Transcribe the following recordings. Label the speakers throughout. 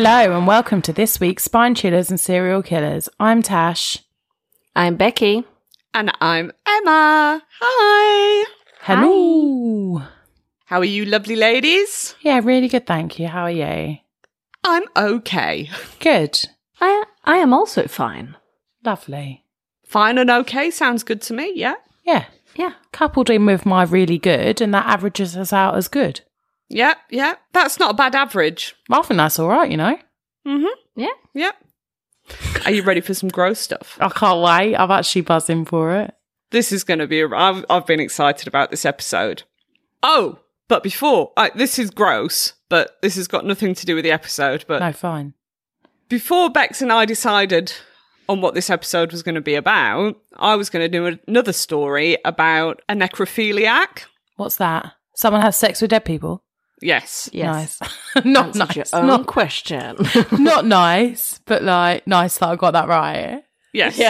Speaker 1: Hello and welcome to this week's Spine Chillers and Serial Killers. I'm Tash.
Speaker 2: I'm Becky.
Speaker 3: And I'm Emma. Hi.
Speaker 1: Hello.
Speaker 3: How are you, lovely ladies?
Speaker 1: Yeah, really good, thank you. How are you?
Speaker 3: I'm okay.
Speaker 1: Good.
Speaker 2: I I am also fine.
Speaker 1: Lovely.
Speaker 3: Fine and okay sounds good to me, yeah?
Speaker 1: Yeah.
Speaker 2: Yeah.
Speaker 1: Coupled in with my really good, and that averages us out as good.
Speaker 3: Yeah, yeah. That's not a bad average.
Speaker 1: I think that's all right, you know?
Speaker 3: Mm-hmm.
Speaker 2: Yeah.
Speaker 3: Yeah. Are you ready for some gross stuff?
Speaker 1: I can't wait. I'm actually buzzing for it.
Speaker 3: This is going to be, a, I've, I've been excited about this episode. Oh, but before, I, this is gross, but this has got nothing to do with the episode. But
Speaker 1: No, fine.
Speaker 3: before Bex and I decided on what this episode was going to be about, I was going to do another story about a necrophiliac.
Speaker 1: What's that? Someone has sex with dead people?
Speaker 3: Yes.
Speaker 2: Yes.
Speaker 1: Nice. not
Speaker 2: Answered
Speaker 1: nice.
Speaker 2: your own
Speaker 1: Not,
Speaker 2: question.
Speaker 1: not nice, but like nice that I got that right.
Speaker 3: Yes.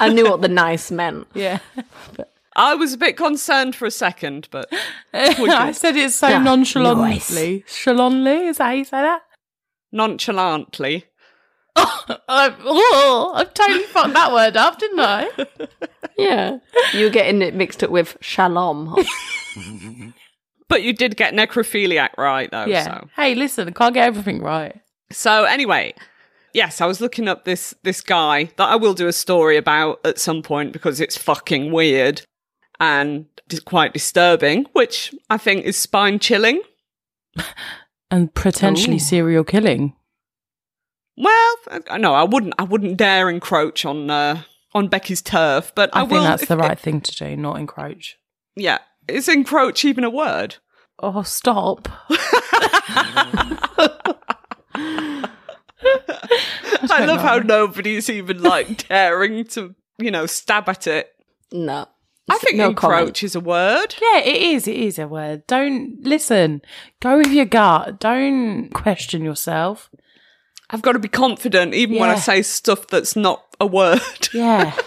Speaker 2: I knew what the nice meant.
Speaker 1: Yeah. But.
Speaker 3: I was a bit concerned for a second, but
Speaker 1: I said it so
Speaker 2: Yeah,
Speaker 1: nonchalantly. Chalantly, is that how you say that?
Speaker 3: nonchalantly.
Speaker 1: I've, oh, I've totally fucked that word up, didn't I?
Speaker 2: Yeah. You're getting it mixed up with shalom.
Speaker 3: But you did get necrophiliac right, though.
Speaker 1: Yeah.
Speaker 3: So.
Speaker 1: Hey, listen, I can't get everything right.
Speaker 3: so anyway, yes, I was looking up this this guy that I will do a story about at some point because it's fucking weird and quite disturbing, which I think is spine chilling.
Speaker 1: And potentially
Speaker 2: Ooh.
Speaker 1: serial killing.
Speaker 3: Well, I- no, I wouldn't. I wouldn't dare encroach on uh, on Becky's turf, but I,
Speaker 1: I, think
Speaker 3: will.
Speaker 1: that's the right thing to do, not encroach.
Speaker 3: Yeah, is encroach even a word?
Speaker 1: Oh, stop.
Speaker 3: I
Speaker 1: don't
Speaker 3: love how
Speaker 1: know.
Speaker 3: nobody's even like daring to, you know, stab at it.
Speaker 2: no.
Speaker 3: I think
Speaker 2: no
Speaker 3: encroach
Speaker 2: comment.
Speaker 3: is a word.
Speaker 1: Yeah, it is. It is a word. Don't listen. Go with your gut. Don't question yourself.
Speaker 3: I've got to be confident even when I say stuff that's not a word.
Speaker 1: Yeah.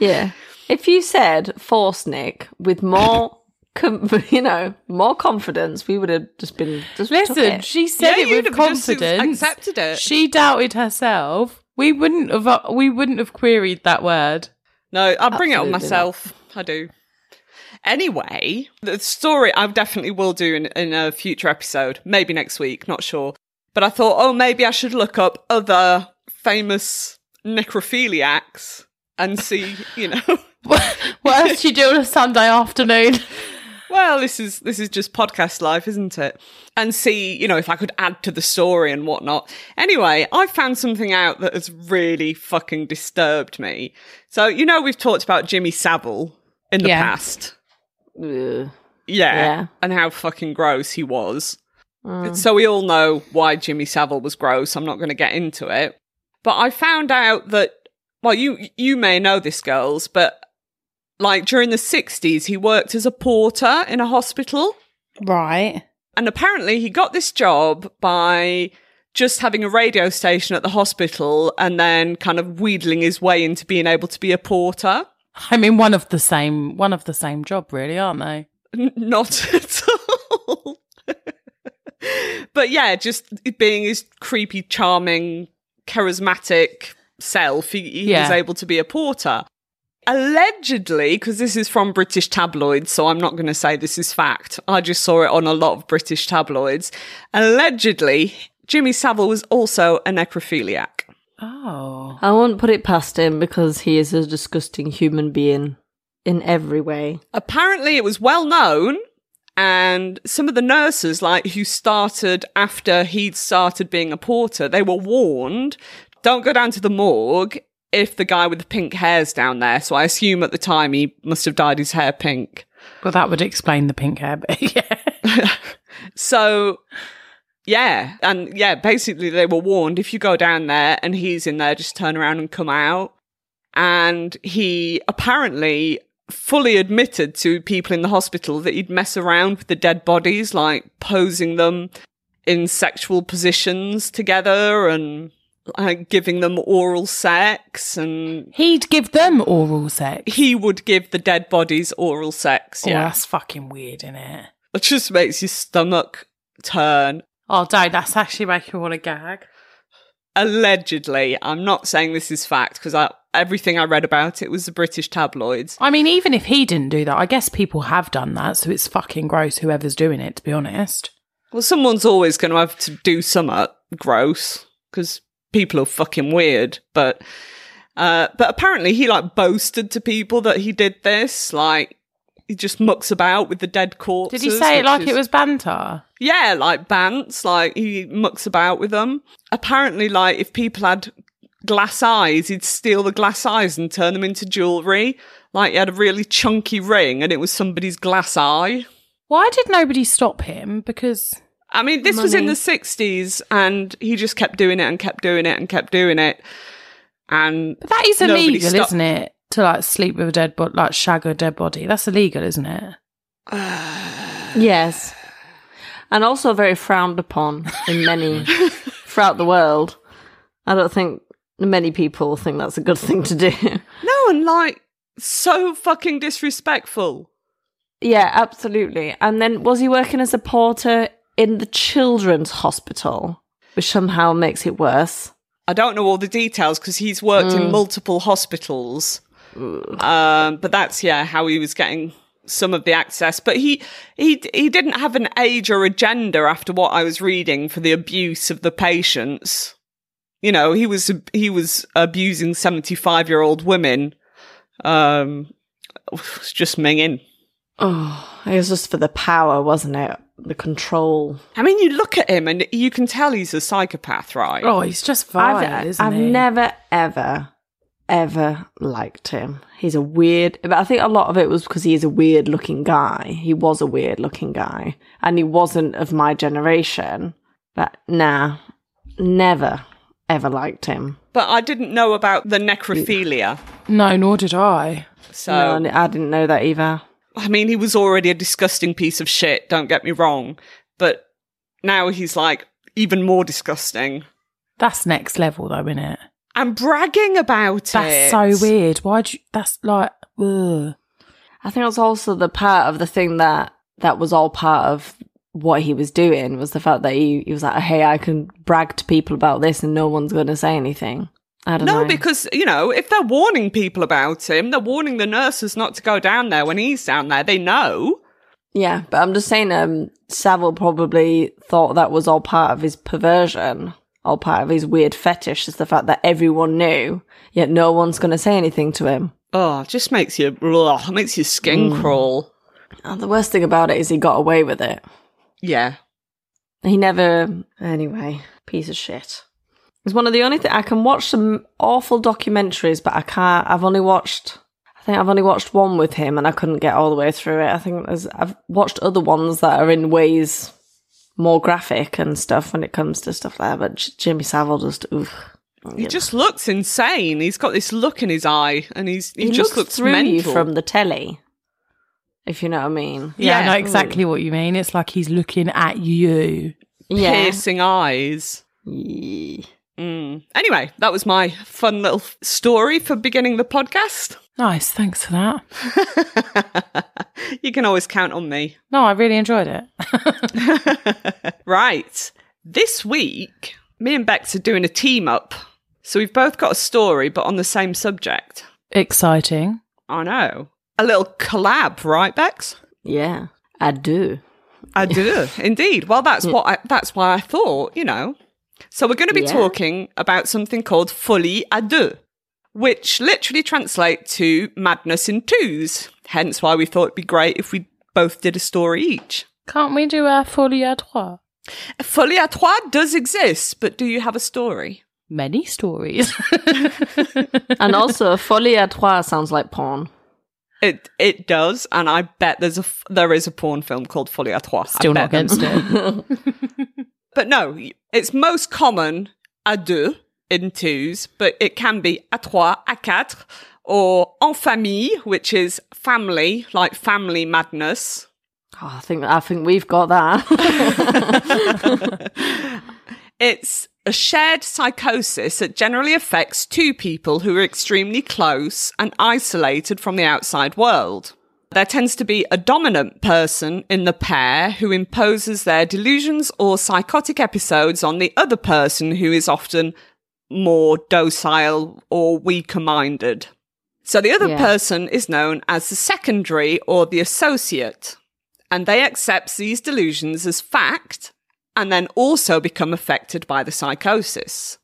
Speaker 2: Yeah. If you said force Nick with more, com- you know, more confidence, we would have just been just
Speaker 1: Listen, she said
Speaker 3: Yeah,
Speaker 1: it with
Speaker 3: have just
Speaker 1: confidence.
Speaker 3: accepted it.
Speaker 1: She doubted herself. We wouldn't have. uh, We wouldn't have queried that word.
Speaker 3: No, I bring it on
Speaker 2: Absolutely
Speaker 3: myself. I do. Anyway, the story I definitely will do in, in a future episode, maybe next week, not sure. But I thought, oh, maybe I should look up other famous necrophiliacs and see, you know.
Speaker 1: what else do you do on a Sunday afternoon?
Speaker 3: well, this is this is just podcast life, isn't it? And see, you know, if I could add to the story and whatnot. Anyway, I found something out that has really fucking disturbed me. So, you know, we've talked about Jimmy Savile in the
Speaker 1: Yeah.
Speaker 3: past. Yeah.
Speaker 2: Yeah.
Speaker 3: And how fucking gross he was.
Speaker 2: Mm.
Speaker 3: So we all know why Jimmy Savile was gross. I'm not going to get into it. But I found out that, well, you, you may know this, girls, but like during the 60s, he worked as a porter in a hospital.
Speaker 1: Right.
Speaker 3: And apparently he got this job by just having a radio station at the hospital and then kind of wheedling his way into being able to be a porter.
Speaker 1: I mean, one of the same. One of the same job, really, aren't they?
Speaker 3: N- not at all. but yeah, just being his creepy, charming, charismatic self, he, he was able to be a porter. Allegedly, because this is from British tabloids, so I'm not going to say this is fact. I just saw it on a lot of British tabloids. Allegedly, Jimmy Savile was also a necrophiliac.
Speaker 1: Oh.
Speaker 2: I won't put it past him because he is a disgusting human being in every way.
Speaker 3: apparently it was well known and some of the nurses like who started after he'd started being a porter they were warned don't go down to the morgue if the guy with the pink hair's down there. So i assume at the time he must have dyed his hair pink.
Speaker 1: Well, that would explain the pink hair, but yeah.
Speaker 3: so yeah. And yeah basically they were warned if you go down there and he's in there just turn around and come out. And he apparently fully admitted to people in the hospital that he'd mess around with the dead bodies like posing them in sexual positions together and like giving them oral sex and
Speaker 1: He'd give them oral sex.
Speaker 3: he would give the dead bodies oral sex
Speaker 1: Oh,
Speaker 3: yeah
Speaker 1: that's fucking weird, isn't it?
Speaker 3: it just makes your stomach turn
Speaker 1: Oh, don't. That's actually making me want to gag.
Speaker 3: Allegedly, I'm not saying this is fact because I, everything I read about it was the British tabloids.
Speaker 1: I mean, even if he didn't do that, I guess people have done that, so it's fucking gross whoever's doing it, to be honest.
Speaker 3: Well, someone's always going to have to do something gross because people are fucking weird. But, uh, but apparently he like boasted to people that he did this. Like he just mucks about with the dead corpses.
Speaker 1: Did he say it like
Speaker 3: is-
Speaker 1: it was banter?
Speaker 3: Yeah, like bants. Like he mucks about with them. Apparently, like if people had glass eyes, he'd steal the glass eyes and turn them into jewelry. Like he had a really chunky ring, and it was somebody's glass eye.
Speaker 1: Why did nobody stop him? Because
Speaker 3: I mean, this was in the 60s and he just kept doing it and kept doing it and kept doing it. And
Speaker 1: but that is illegal,
Speaker 3: stopped-
Speaker 1: isn't it? To like sleep with a dead body, like shag a dead body. That's illegal, isn't it?
Speaker 2: Yes. And also very frowned upon in many throughout the world. I don't think many people think that's a good thing to do.
Speaker 3: no, and like so fucking disrespectful.
Speaker 2: yeah, absolutely. And then was he working as a porter in the children's hospital, which somehow makes it worse?
Speaker 3: I don't know all the details because he's worked in multiple hospitals. Um, but that's yeah how he was getting some of the access. But he he he didn't have an age or a gender after what I was reading for the abuse of the patients. You know, he was he was abusing seventy five year old women. Um, just minging.
Speaker 2: Oh, it was just for the power, wasn't it? The control.
Speaker 3: I mean, you look at him and you can tell he's a psychopath, right?
Speaker 1: Oh, he's just vile,
Speaker 2: I've,
Speaker 1: isn't
Speaker 2: I've
Speaker 1: he?
Speaker 2: never, ever, ever liked him. He's a weird, but I think a lot of it was because he is a weird looking guy. He was a weird looking guy and he wasn't of my generation. But nah, never, ever liked him.
Speaker 3: But I didn't know about the necrophilia.
Speaker 1: No, nor did I.
Speaker 3: So
Speaker 2: no, I didn't know that either.
Speaker 3: I mean, he was already a disgusting piece of shit, don't get me wrong. But now he's like even more disgusting.
Speaker 1: That's next level, though, isn't it?
Speaker 3: And bragging about
Speaker 1: That's
Speaker 3: it.
Speaker 1: That's so weird. Why'd you? That's like, ugh.
Speaker 2: I think that's also the part of the thing that that was all part of what he was doing was the fact that he, he was like, hey, I can brag to people about this and no one's going to say anything. I don't
Speaker 3: No,
Speaker 2: know.
Speaker 3: because, you know, if they're warning people about him, they're warning the nurses not to go down there when he's down there. They know.
Speaker 2: Yeah, but I'm just saying, um, Savile probably thought that was all part of his perversion, all part of his weird fetish, is the fact that everyone knew, yet no one's going to say anything to him.
Speaker 3: Oh, it just makes you, ugh, makes your skin crawl.
Speaker 2: And the worst thing about it is he got away with it.
Speaker 3: Yeah.
Speaker 2: He never, anyway, piece of shit. It's one of the only things I can watch some awful documentaries, but I can't. I've only watched. I think I've only watched one with him, and I couldn't get all the way through it. I think there's, I've watched other ones that are in ways more graphic and stuff when it comes to stuff like that. But Jimmy Savile just, oof.
Speaker 3: He just looks insane. He's got this look in his eye and he's, he,
Speaker 2: he
Speaker 3: just
Speaker 2: looks
Speaker 3: looks
Speaker 2: through
Speaker 3: mental.
Speaker 2: you from the telly, if you know what I mean.
Speaker 1: Yeah, I know exactly what you mean. It's like he's looking at you.
Speaker 2: Yeah.
Speaker 3: Piercing eyes.
Speaker 2: Yeah.
Speaker 3: Mm. Anyway, that was my fun little story for beginning the podcast.
Speaker 1: Nice, thanks for that.
Speaker 3: you can always count on me.
Speaker 1: No, I really enjoyed it.
Speaker 3: Right. This week, me and Bex are doing a team up. So we've both got a story, but on the same subject.
Speaker 1: Exciting.
Speaker 3: I know. A little collab, right, Bex?
Speaker 2: Yeah. I do.
Speaker 3: I do indeed. Well, that's what I, that's why I thought, you know. So we're going to be
Speaker 2: Yeah.
Speaker 3: talking about something called folie à deux, which literally translates to madness in twos. Hence why we thought it'd be great if we both did a story each.
Speaker 1: Can't we do a folie à trois?
Speaker 3: Folie à trois does exist, but do you have a story?
Speaker 1: Many stories.
Speaker 2: And also, Folie à Trois sounds like porn.
Speaker 3: It it does, and I bet there's a f- there is a porn film called Folie à trois. I
Speaker 1: Still not
Speaker 3: bet them.
Speaker 1: against it.
Speaker 3: But no, it's most common à deux in twos, but it can be à trois, à quatre, or en famille, which is family, like family madness.
Speaker 2: Oh, I think I think we've got that.
Speaker 3: It's a shared psychosis that generally affects two people who are extremely close and isolated from the outside world. There tends to be a dominant person in the pair who imposes their delusions or psychotic episodes on the other person who is often more docile or weaker minded. So the other
Speaker 2: Yeah.
Speaker 3: person is known as the secondary or the associate, and they accept these delusions as fact and then also become affected by the psychosis.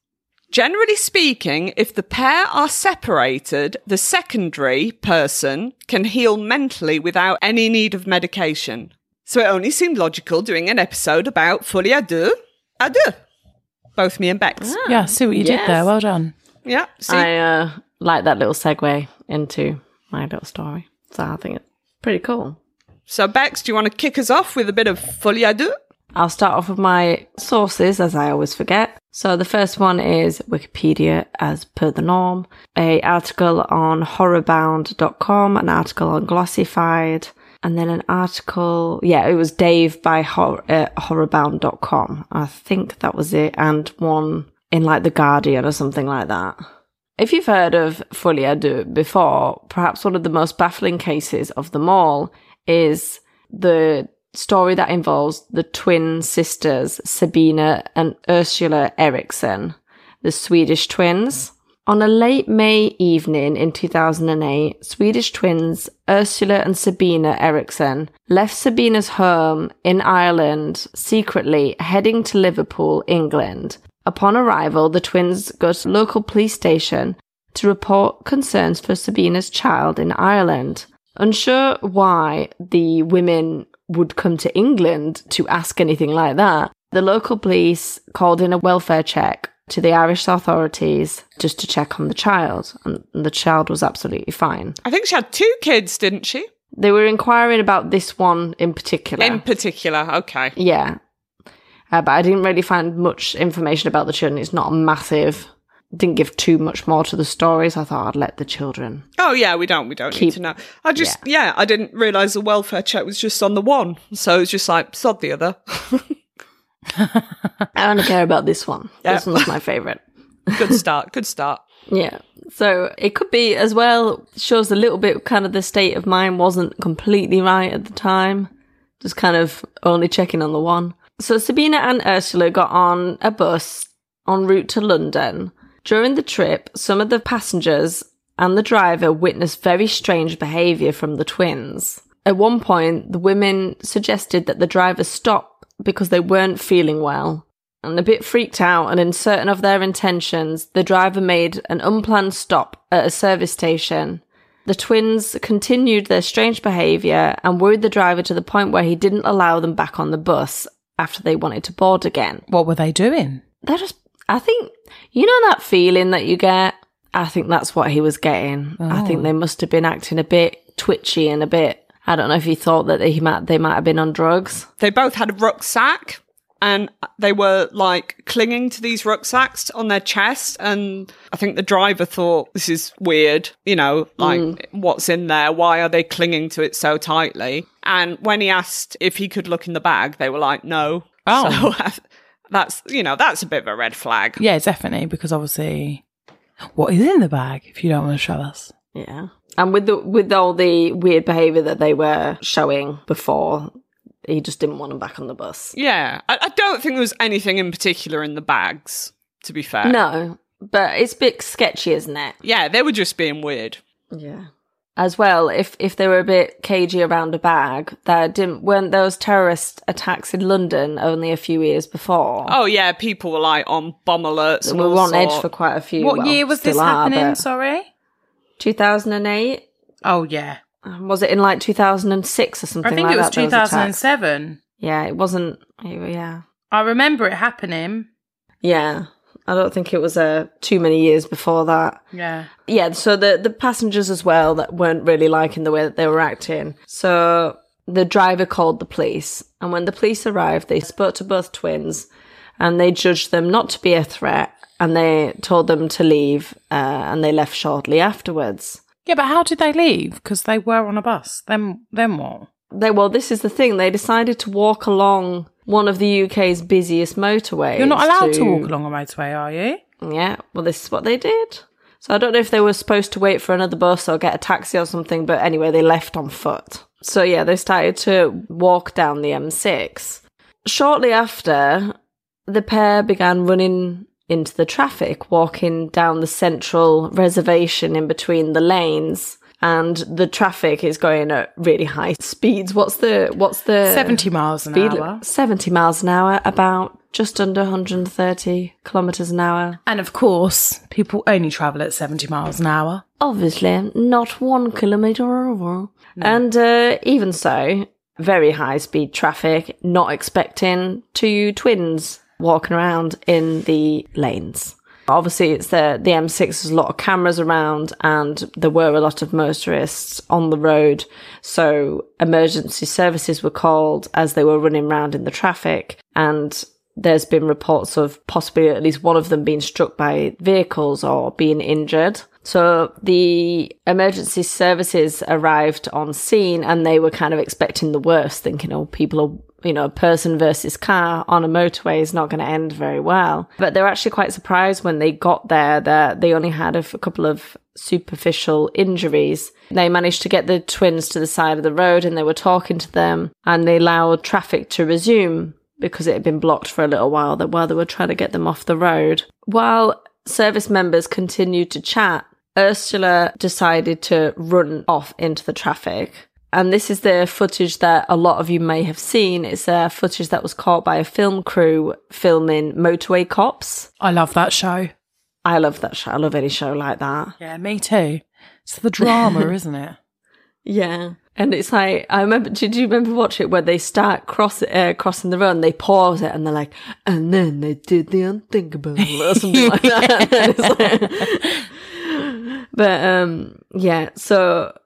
Speaker 3: Generally speaking, if the pair are separated, the secondary person can heal mentally without any need of medication. So it only seemed logical doing an episode about Folie à deux, à deux. Both me and Bex.
Speaker 1: Yeah, see what you did there. Well done.
Speaker 3: Yeah, see?
Speaker 2: I uh, like that little segue into my little story. So I think it's pretty cool.
Speaker 3: so Bex, do you want to kick us off with a bit of Folie à deux?
Speaker 2: I'll start off with my sources, as I always forget. So the first one is Wikipedia, as per the norm, a article on horrorbound.com, an article on Glossified, and then an article, yeah, it was Dave by hor- uh, horrorbound.com. I think that was it, and one in like The Guardian or something like that. If you've heard of Folie à before, perhaps one of the most baffling cases of them all is the story that involves the twin sisters, Sabina and Ursula Eriksson, the Swedish twins. On a late May evening in 2008, Swedish twins Ursula and Sabina Eriksson left Sabina's home in Ireland secretly heading to Liverpool, England. Upon arrival, the twins go to local police station to report concerns for Sabina's child in Ireland. Unsure why the women would come to England to ask anything like that, the local police called in a welfare check to the Irish authorities just to check on the child, and the child was absolutely fine.
Speaker 3: I think she had two kids, didn't she?
Speaker 2: They were inquiring about this one in particular.
Speaker 3: In particular, okay.
Speaker 2: yeah. Uh, but I didn't really find much information about the children. It's not a massive, didn't give too much more to the stories. I thought I'd let the children.
Speaker 3: Oh yeah, we don't we don't need to know. I just yeah. I didn't realise the welfare check was just on the one. So it's just like sod the other.
Speaker 2: I only care about this one.
Speaker 3: Yeah.
Speaker 2: This one's my favourite.
Speaker 3: good start, good start.
Speaker 2: Yeah. So it could be as well, shows a little bit kind of the state of mind wasn't completely right at the time. Just kind of only checking on the one. So Sabina and Ursula got on a bus en route to London. During the trip, some of the passengers and the driver witnessed very strange behaviour from the twins. At one point, the women suggested that the driver stop because they weren't feeling well. And a bit freaked out and uncertain of their intentions, the driver made an unplanned stop at a service station. The twins continued their strange behaviour and worried the driver to the point where he didn't allow them back on the bus after they wanted to board again.
Speaker 1: What were they doing?
Speaker 2: They're just, I think, you know that feeling that you get? I think that's what he was getting. I think they oh. must have been acting a bit twitchy and a bit, I don't know if he thought that he might, they might have been on drugs.
Speaker 3: They both had a rucksack and they were like clinging to these rucksacks on their chest. And I think the driver thought, this is weird, you know, like mm. what's in there? Why are they clinging to it so tightly? And when he asked if he could look in the bag, they were like, no.
Speaker 1: Oh.
Speaker 3: So that's, you know, that's a bit of a red flag.
Speaker 1: Yeah, definitely, because obviously, what is in the bag if you don't want to show us?
Speaker 2: Yeah. And with the with all the weird behaviour that they were showing before, he just didn't want them back on the bus.
Speaker 3: Yeah. I, I don't think there was anything in particular in the bags, to be fair.
Speaker 2: No, but it's a bit sketchy, isn't it?
Speaker 3: Yeah, they were just being weird.
Speaker 2: Yeah. As well, if if they were a bit cagey around a bag, there didn't weren't those terrorist attacks in London only a few years before.
Speaker 3: Oh yeah, people were like on bomb alerts.
Speaker 2: we were
Speaker 3: all
Speaker 2: on edge for quite a few.
Speaker 1: What
Speaker 2: well,
Speaker 1: year was this
Speaker 2: still are,
Speaker 1: happening? Sorry.
Speaker 2: 2008.
Speaker 1: Oh yeah, um,
Speaker 2: Was it in like 2006 or something
Speaker 1: I think
Speaker 2: like
Speaker 1: it was
Speaker 2: that?
Speaker 1: 2007.
Speaker 2: Yeah, it wasn't. Yeah.
Speaker 1: I remember it happening.
Speaker 2: Yeah. I don't think it was uh, too many years before that.
Speaker 1: Yeah.
Speaker 2: Yeah, so the the passengers as well that weren't really liking the way that they were acting. So the driver called the police, and when the police arrived, they spoke to both twins, and they judged them not to be a threat, and they told them to leave, uh, and they left shortly afterwards.
Speaker 1: Yeah, but how did they leave? Because they were on a bus. Then, then what?
Speaker 2: They well, this is the thing. They decided to walk along one of the UK's busiest motorways.
Speaker 1: You're not allowed to walk along a motorway, are you?
Speaker 2: Yeah, well, this is what they did. So I don't know if they were supposed to wait for another bus or get a taxi or something, but anyway, they left on foot. So yeah, they started to walk down the M6. Shortly after, the pair began running into the traffic, walking down the central reservation in between the lanes. And the traffic is going at really high speeds. What's the what's the
Speaker 1: 70 miles an
Speaker 2: speed?
Speaker 1: hour.
Speaker 2: 70 miles an hour, about just under 130 kilometers an hour.
Speaker 1: And of course, people only travel at 70 miles an hour.
Speaker 2: Obviously, not one kilometer over. And uh, even so, very high speed traffic, not expecting two twins walking around in the lanes. Obviously, it's the, the M6, there's a lot of cameras around, and there were a lot of motorists on the road. So, emergency services were called as they were running around in the traffic. And there's been reports of possibly at least one of them being struck by vehicles or being injured. So the emergency services arrived on scene and they were kind of expecting the worst, thinking, oh, people are, you know, person versus car on a motorway is not going to end very well. But they were actually quite surprised when they got there that they only had a couple of superficial injuries. They managed to get the twins to the side of the road and they were talking to them and they allowed traffic to resume because it had been blocked for a little while that while they were trying to get them off the road. While service members continued to chat, Ursula decided to run off into the traffic. And this is the footage that a lot of you may have seen. It's a footage that was caught by a film crew filming motorway cops.
Speaker 1: I love that show.
Speaker 2: I love that show. I love any show like that.
Speaker 1: Yeah, me too. It's the drama, isn't it?
Speaker 2: Yeah. And it's like, I remember, did you remember watch it where they start cross, uh, crossing the road and they pause it and they're like, and then they did the unthinkable or something like that. Like- but, um, yeah, so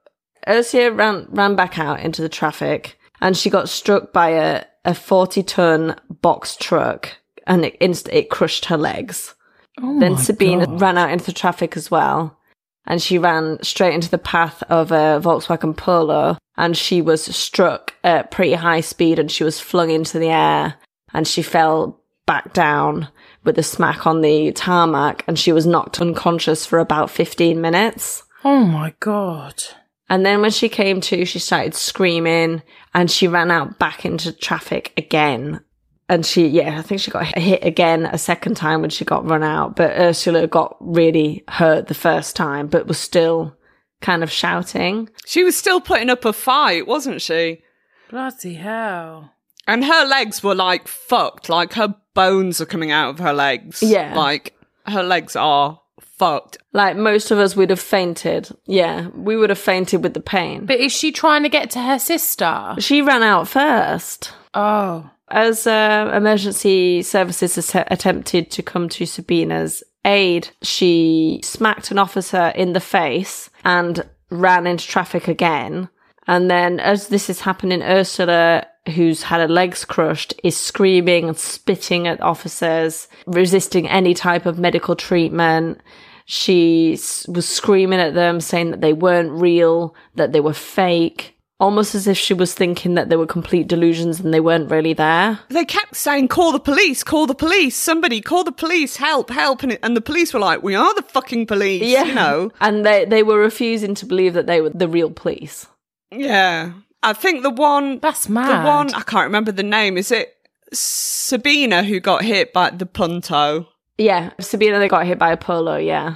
Speaker 2: Ursula ran, ran back out into the traffic and she got struck by a, a 40 ton box truck and it inst- it crushed her legs.
Speaker 1: Oh
Speaker 2: Then
Speaker 1: my
Speaker 2: Sabina
Speaker 1: God.
Speaker 2: ran out into the traffic as well. And she ran straight into the path of a Volkswagen Polo and she was struck at pretty high speed and she was flung into the air and she fell back down with a smack on the tarmac and she was knocked unconscious for about 15 minutes.
Speaker 1: Oh my God.
Speaker 2: And then when she came to, she started screaming and she ran out back into traffic again. And she, yeah, I think she got hit again a second time when she got run out. But Ursula got really hurt the first time, but was still kind of shouting.
Speaker 3: She was still putting up a fight, wasn't she?
Speaker 1: Bloody hell.
Speaker 3: And her legs were like fucked. Like her bones are coming out of her legs.
Speaker 2: Yeah.
Speaker 3: Like her legs are fucked.
Speaker 2: Like most of us would have fainted. Yeah, we would have fainted with the pain.
Speaker 1: But is she trying to get to her sister?
Speaker 2: She ran out first.
Speaker 1: Oh.
Speaker 2: As uh, emergency services att- attempted to come to Sabina's aid, she smacked an officer in the face and ran into traffic again. And then, as this is happening, Ursula, who's had her legs crushed, is screaming and spitting at officers, resisting any type of medical treatment. She was screaming at them, saying that they weren't real, that they were fake, almost as if she was thinking that they were complete delusions and they weren't really there.
Speaker 3: They kept saying, call the police, call the police, somebody, call the police, help, help. And, it, and the police were like, we are the fucking police, you know?
Speaker 2: And they, they were refusing to believe that they were the real police.
Speaker 3: Yeah. I think the one,
Speaker 1: That's mad.
Speaker 3: the one, I can't remember the name. Is it Sabina who got hit by the punto?
Speaker 2: Yeah, Sabina, they got hit by a polo, yeah.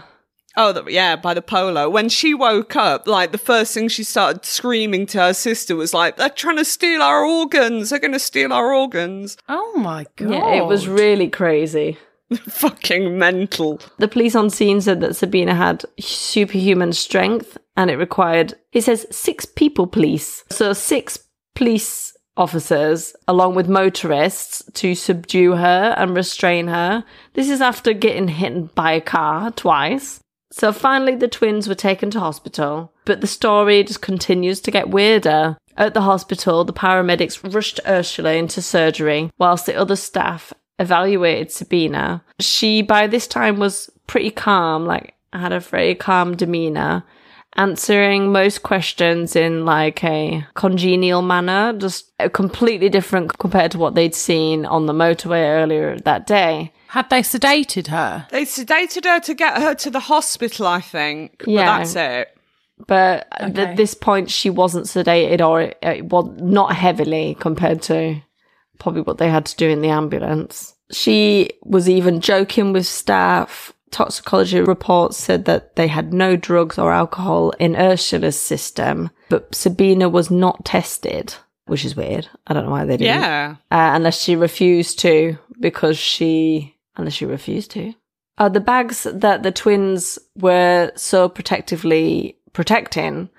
Speaker 3: Oh, the, yeah, by the polo. When she woke up, like the first thing she started screaming to her sister was like, "They're trying to steal our organs. They're going to steal our organs."
Speaker 1: oh my God.
Speaker 2: Yeah, it was really crazy.
Speaker 3: Fucking mental.
Speaker 2: The police on scene said that Sabina had superhuman strength and it required, he says, six people police. So six police officers along with motorists to subdue her and restrain her. This is after getting hit by a car twice. So finally the twins were taken to hospital, but the story just continues to get weirder. At the hospital, the paramedics rushed Ursula into surgery whilst the other staff evaluated Sabina. She by this time was pretty calm, like had a very calm demeanor, answering most questions in like a congenial manner, just completely different compared to what they'd seen on the motorway earlier that day.
Speaker 1: Had they sedated her?
Speaker 3: They sedated her to get her to the hospital, I think.
Speaker 2: Yeah.
Speaker 3: But that's it.
Speaker 2: But
Speaker 1: Okay.
Speaker 2: at this point, she wasn't sedated or it, it was not heavily compared to probably what they had to do in the ambulance. She was even joking with staff. Toxicology reports said that they had no drugs or alcohol in Ursula's system, but Sabina was not tested, which is weird. I don't know why they didn't.
Speaker 3: Yeah.
Speaker 2: uh, unless she refused to because she unless she refused to uh, the bags that the twins were so protectively protecting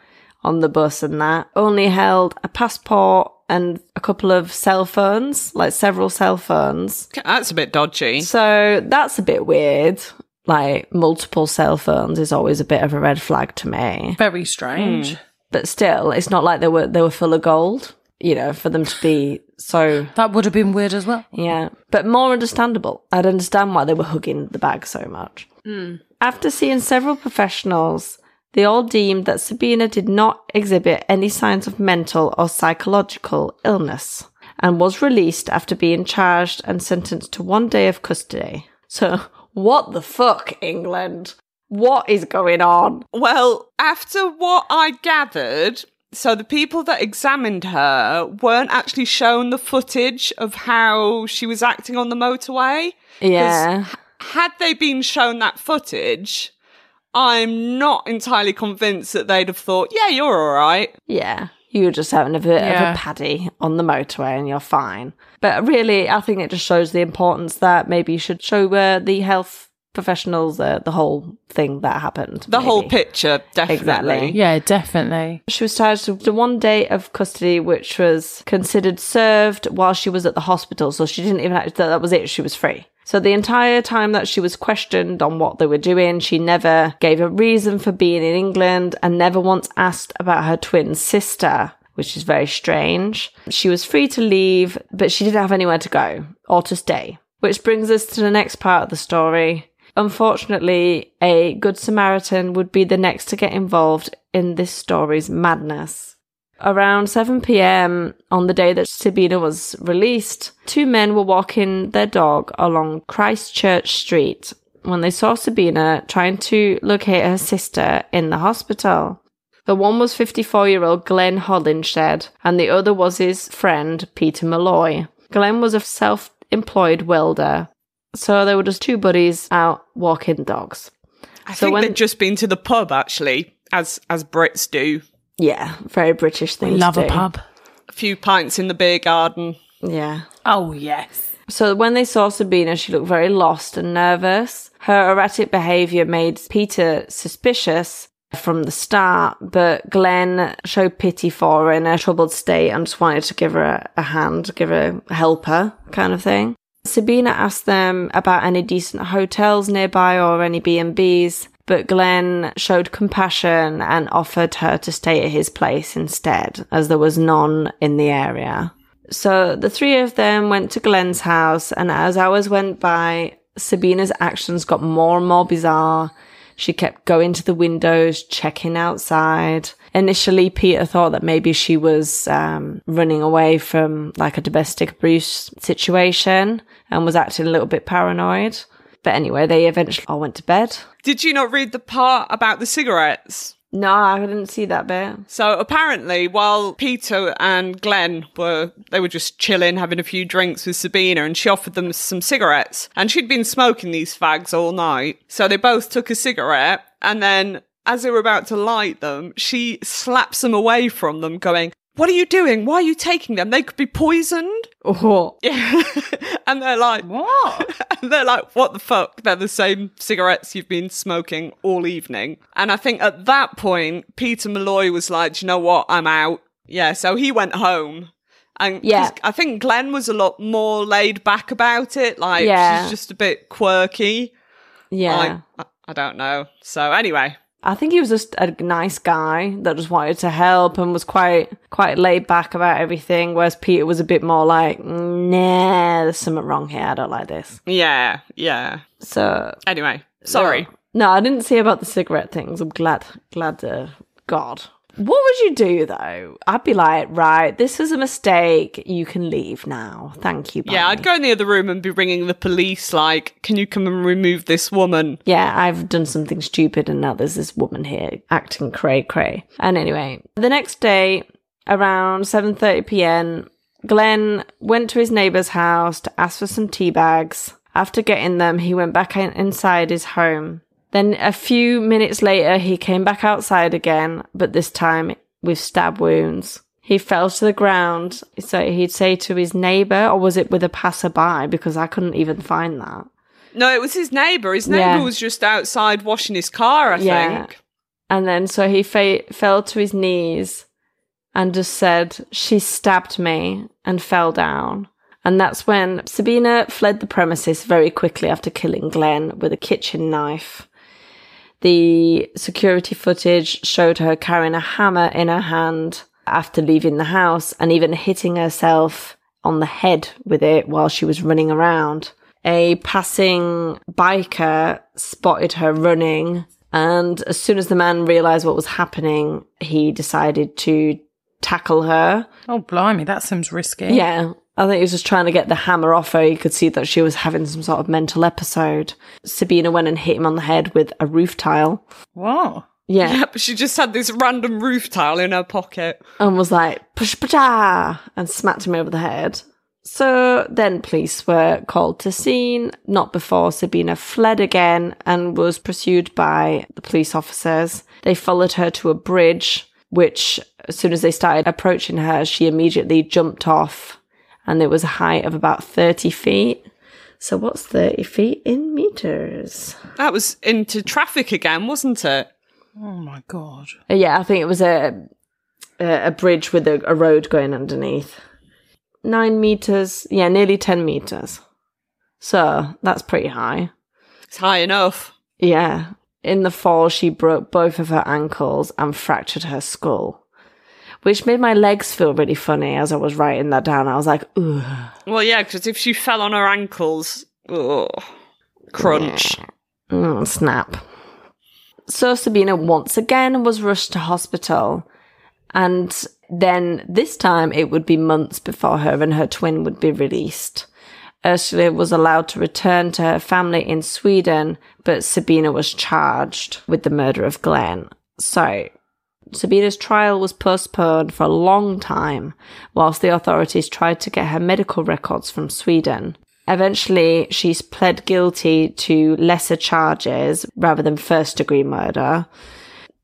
Speaker 2: on the bus and that only held a passport and a couple of cell phones like several cell phones
Speaker 3: That's a bit dodgy.
Speaker 2: so that's a bit weird like multiple cell phones is always a bit of a red flag to me
Speaker 1: Very strange. Hmm.
Speaker 2: but still it's not like they were they were full of gold you know for them to be so
Speaker 1: That would have been weird as well.
Speaker 2: Yeah, but more understandable. I'd understand why they were hugging the bag so much. Hmm. After seeing several professionals, they all deemed that Sabina did not exhibit any signs of mental or psychological illness and was released after being charged and sentenced to one day of custody. So, what the fuck, England? What is going on?
Speaker 3: Well, after what I gathered, so the people that examined her weren't actually shown the footage of how she was acting on the motorway.
Speaker 2: Yeah.
Speaker 3: Had they been shown that footage, I'm not entirely convinced that they'd have thought, yeah, you're all right.
Speaker 2: Yeah. You were just having a bit
Speaker 1: Yeah.
Speaker 2: of a paddy on the motorway and you're fine. But really, I think it just shows the importance that maybe you should show uh, the health professionals uh, the whole thing that happened.
Speaker 3: The whole
Speaker 2: maybe.
Speaker 3: picture, definitely.
Speaker 2: Exactly.
Speaker 1: Yeah, definitely.
Speaker 2: She was charged with the one day of custody, which was considered served while she was at the hospital. So she didn't even have, that that was it. She was free. So the entire time that she was questioned on what they were doing, she never gave a reason for being in England and never once asked about her twin sister, which is very strange. She was free to leave, but she didn't have anywhere to go or to stay. Which brings us to the next part of the story. Unfortunately, a Good Samaritan would be the next to get involved in this story's madness. Around 7 pm on the day that Sabina was released, two men were walking their dog along Christchurch Street when they saw Sabina trying to locate her sister in the hospital. The one was 54 year old Glenn Hollinshead, and the other was his friend Peter Malloy. Glenn was a self employed welder, so they were just two buddies out walking dogs.
Speaker 3: I
Speaker 2: So
Speaker 3: think
Speaker 2: when-
Speaker 3: they'd just been to the pub, actually, as as Brits do.
Speaker 2: Yeah, very British thing.
Speaker 1: Love
Speaker 2: to
Speaker 1: a pub.
Speaker 3: A few pints in the beer garden.
Speaker 2: Yeah.
Speaker 1: Oh, yes.
Speaker 2: So when they saw Sabina, she looked very lost and nervous. Her erratic behaviour made Peter suspicious from the start, but Glenn showed pity for her in her troubled state and just wanted to give her a, a hand, give her a helper kind of thing. Sabina asked them about any decent hotels nearby or any B&Bs, but Glenn showed compassion and offered her to stay at his place instead, as there was none in the area. So the three of them went to Glenn's house, and as hours went by, Sabina's actions got more and more bizarre. She kept going to the windows, checking outside. Initially, Peter thought that maybe she was um, running away from like a domestic abuse situation and was acting a little bit paranoid. But anyway, they eventually all went to bed.
Speaker 3: Did you not read the part about the cigarettes?
Speaker 2: No, I didn't see that bit.
Speaker 3: So apparently, while Peter and Glenn were, they were just chilling, having a few drinks with Sabina, and she offered them some cigarettes. And she'd been smoking these fags all night. So they both took a cigarette, and then as they were about to light them, she slaps them away from them, going, What are you doing? Why are you taking them? They could be poisoned.
Speaker 2: Oh,
Speaker 3: Yeah. and they're like,
Speaker 1: What?
Speaker 3: and they're like, what the fuck? They're the same cigarettes you've been smoking all evening. And I think at that point, Peter Malloy was like, "Do you know what? I'm out. Yeah. So he went home. And
Speaker 2: Yeah.
Speaker 3: I think Glenn was a lot more laid back about it. Like,
Speaker 2: Yeah.
Speaker 3: she's just a bit quirky.
Speaker 2: yeah.
Speaker 3: I, I don't know. So anyway,
Speaker 2: I think he was just a nice guy that just wanted to help and was quite quite laid back about everything. Whereas Peter was a bit more like, nah, there's something wrong here. I don't like this.
Speaker 3: yeah, yeah.
Speaker 2: So
Speaker 3: Anyway, sorry.
Speaker 2: No, I didn't see about the cigarette things. I'm glad, glad to God. What would you do though? I'd be like, right, this is a mistake. You can leave now. Thank you.
Speaker 3: Yeah. I'd go in the other room and be ringing the police, like, can you come and remove this woman?
Speaker 2: yeah, I've done something stupid and now there's this woman here acting cray cray. And anyway, the next day around 7:30 p.m., Glenn went to his neighbor's house to ask for some tea bags. After getting them, he went back in- inside his home. Then a few minutes later, he came back outside again, but this time with stab wounds. He fell to the ground. So he'd say to his neighbor, or was it with a passerby? Because I couldn't even find that.
Speaker 3: No, it was his neighbour. His neighbour
Speaker 2: Yeah.
Speaker 3: was just outside washing his car, I
Speaker 2: Yeah.
Speaker 3: think.
Speaker 2: And then so he fa- fell to his knees and just said, She stabbed me and fell down. And that's when Sabina fled the premises very quickly after killing Glenn with a kitchen knife. The security footage showed her carrying a hammer in her hand after leaving the house and even hitting herself on the head with it while she was running around. A passing biker spotted her running, and as soon as the man realized what was happening, he decided to tackle her.
Speaker 1: Oh, blimey, that seems risky.
Speaker 2: Yeah. I think he was just trying to get the hammer off her. You could see that she was having some sort of mental episode. Sabina went and hit him on the head with a roof tile.
Speaker 1: What?
Speaker 2: Yeah.
Speaker 3: Yeah, but she just had this random roof tile in her pocket.
Speaker 2: and was like, push push and smacked him over the head. So then police were called to scene, not before Sabina fled again and was pursued by the police officers. They followed her to a bridge, which as soon as they started approaching her, she immediately jumped off and it was a height of about 30 feet. So what's 30 feet in meters?
Speaker 3: That was into traffic again, wasn't it?
Speaker 1: Oh my god.
Speaker 2: Yeah, I think it was a a, a bridge with a, a road going underneath. Nine meters, yeah, nearly ten meters. So that's pretty high.
Speaker 3: It's high enough.
Speaker 2: Yeah. In the fall, she broke both of her ankles and fractured her skull, which made my legs feel really funny as I was writing that down. I was like, ugh.
Speaker 3: Well, yeah, because if she fell on her ankles, oh, crunch.
Speaker 2: Mm, snap. So Sabina once again was rushed to hospital, and then this time it would be months before her and her twin would be released. Ursula was allowed to return to her family in Sweden, but Sabina was charged with the murder of Glenn. So, Sabina's trial was postponed for a long time whilst the authorities tried to get her medical records from Sweden. Eventually, she's pled guilty to lesser charges rather than first degree murder.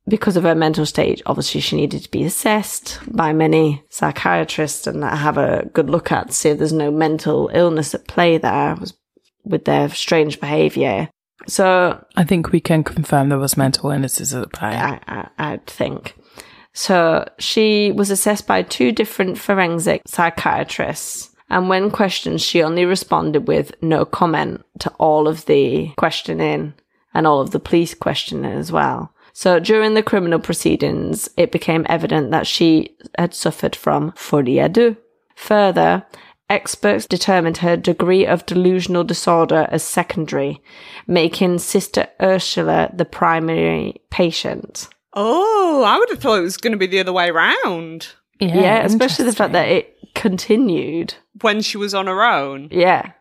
Speaker 2: Because of her mental state, obviously she needed to be assessed by many psychiatrists and have a good look at to see if there's no mental illness at play there with their strange behaviour. So
Speaker 1: I think we can confirm there was mental illnesses at play.
Speaker 2: I, I, I'd think. So she was assessed by two different forensic psychiatrists. And when questioned, she only responded with no comment to all of the questioning and all of the police questioning as well. So during the criminal proceedings, it became evident that she had suffered from folie à deux. Further, experts determined her degree of delusional disorder as secondary, making Sister Ursula the primary patient.
Speaker 3: Oh, I would have thought it was going to be the other way round
Speaker 2: Yeah, especially the fact that it continued.
Speaker 3: when she was on her own.
Speaker 2: Yeah.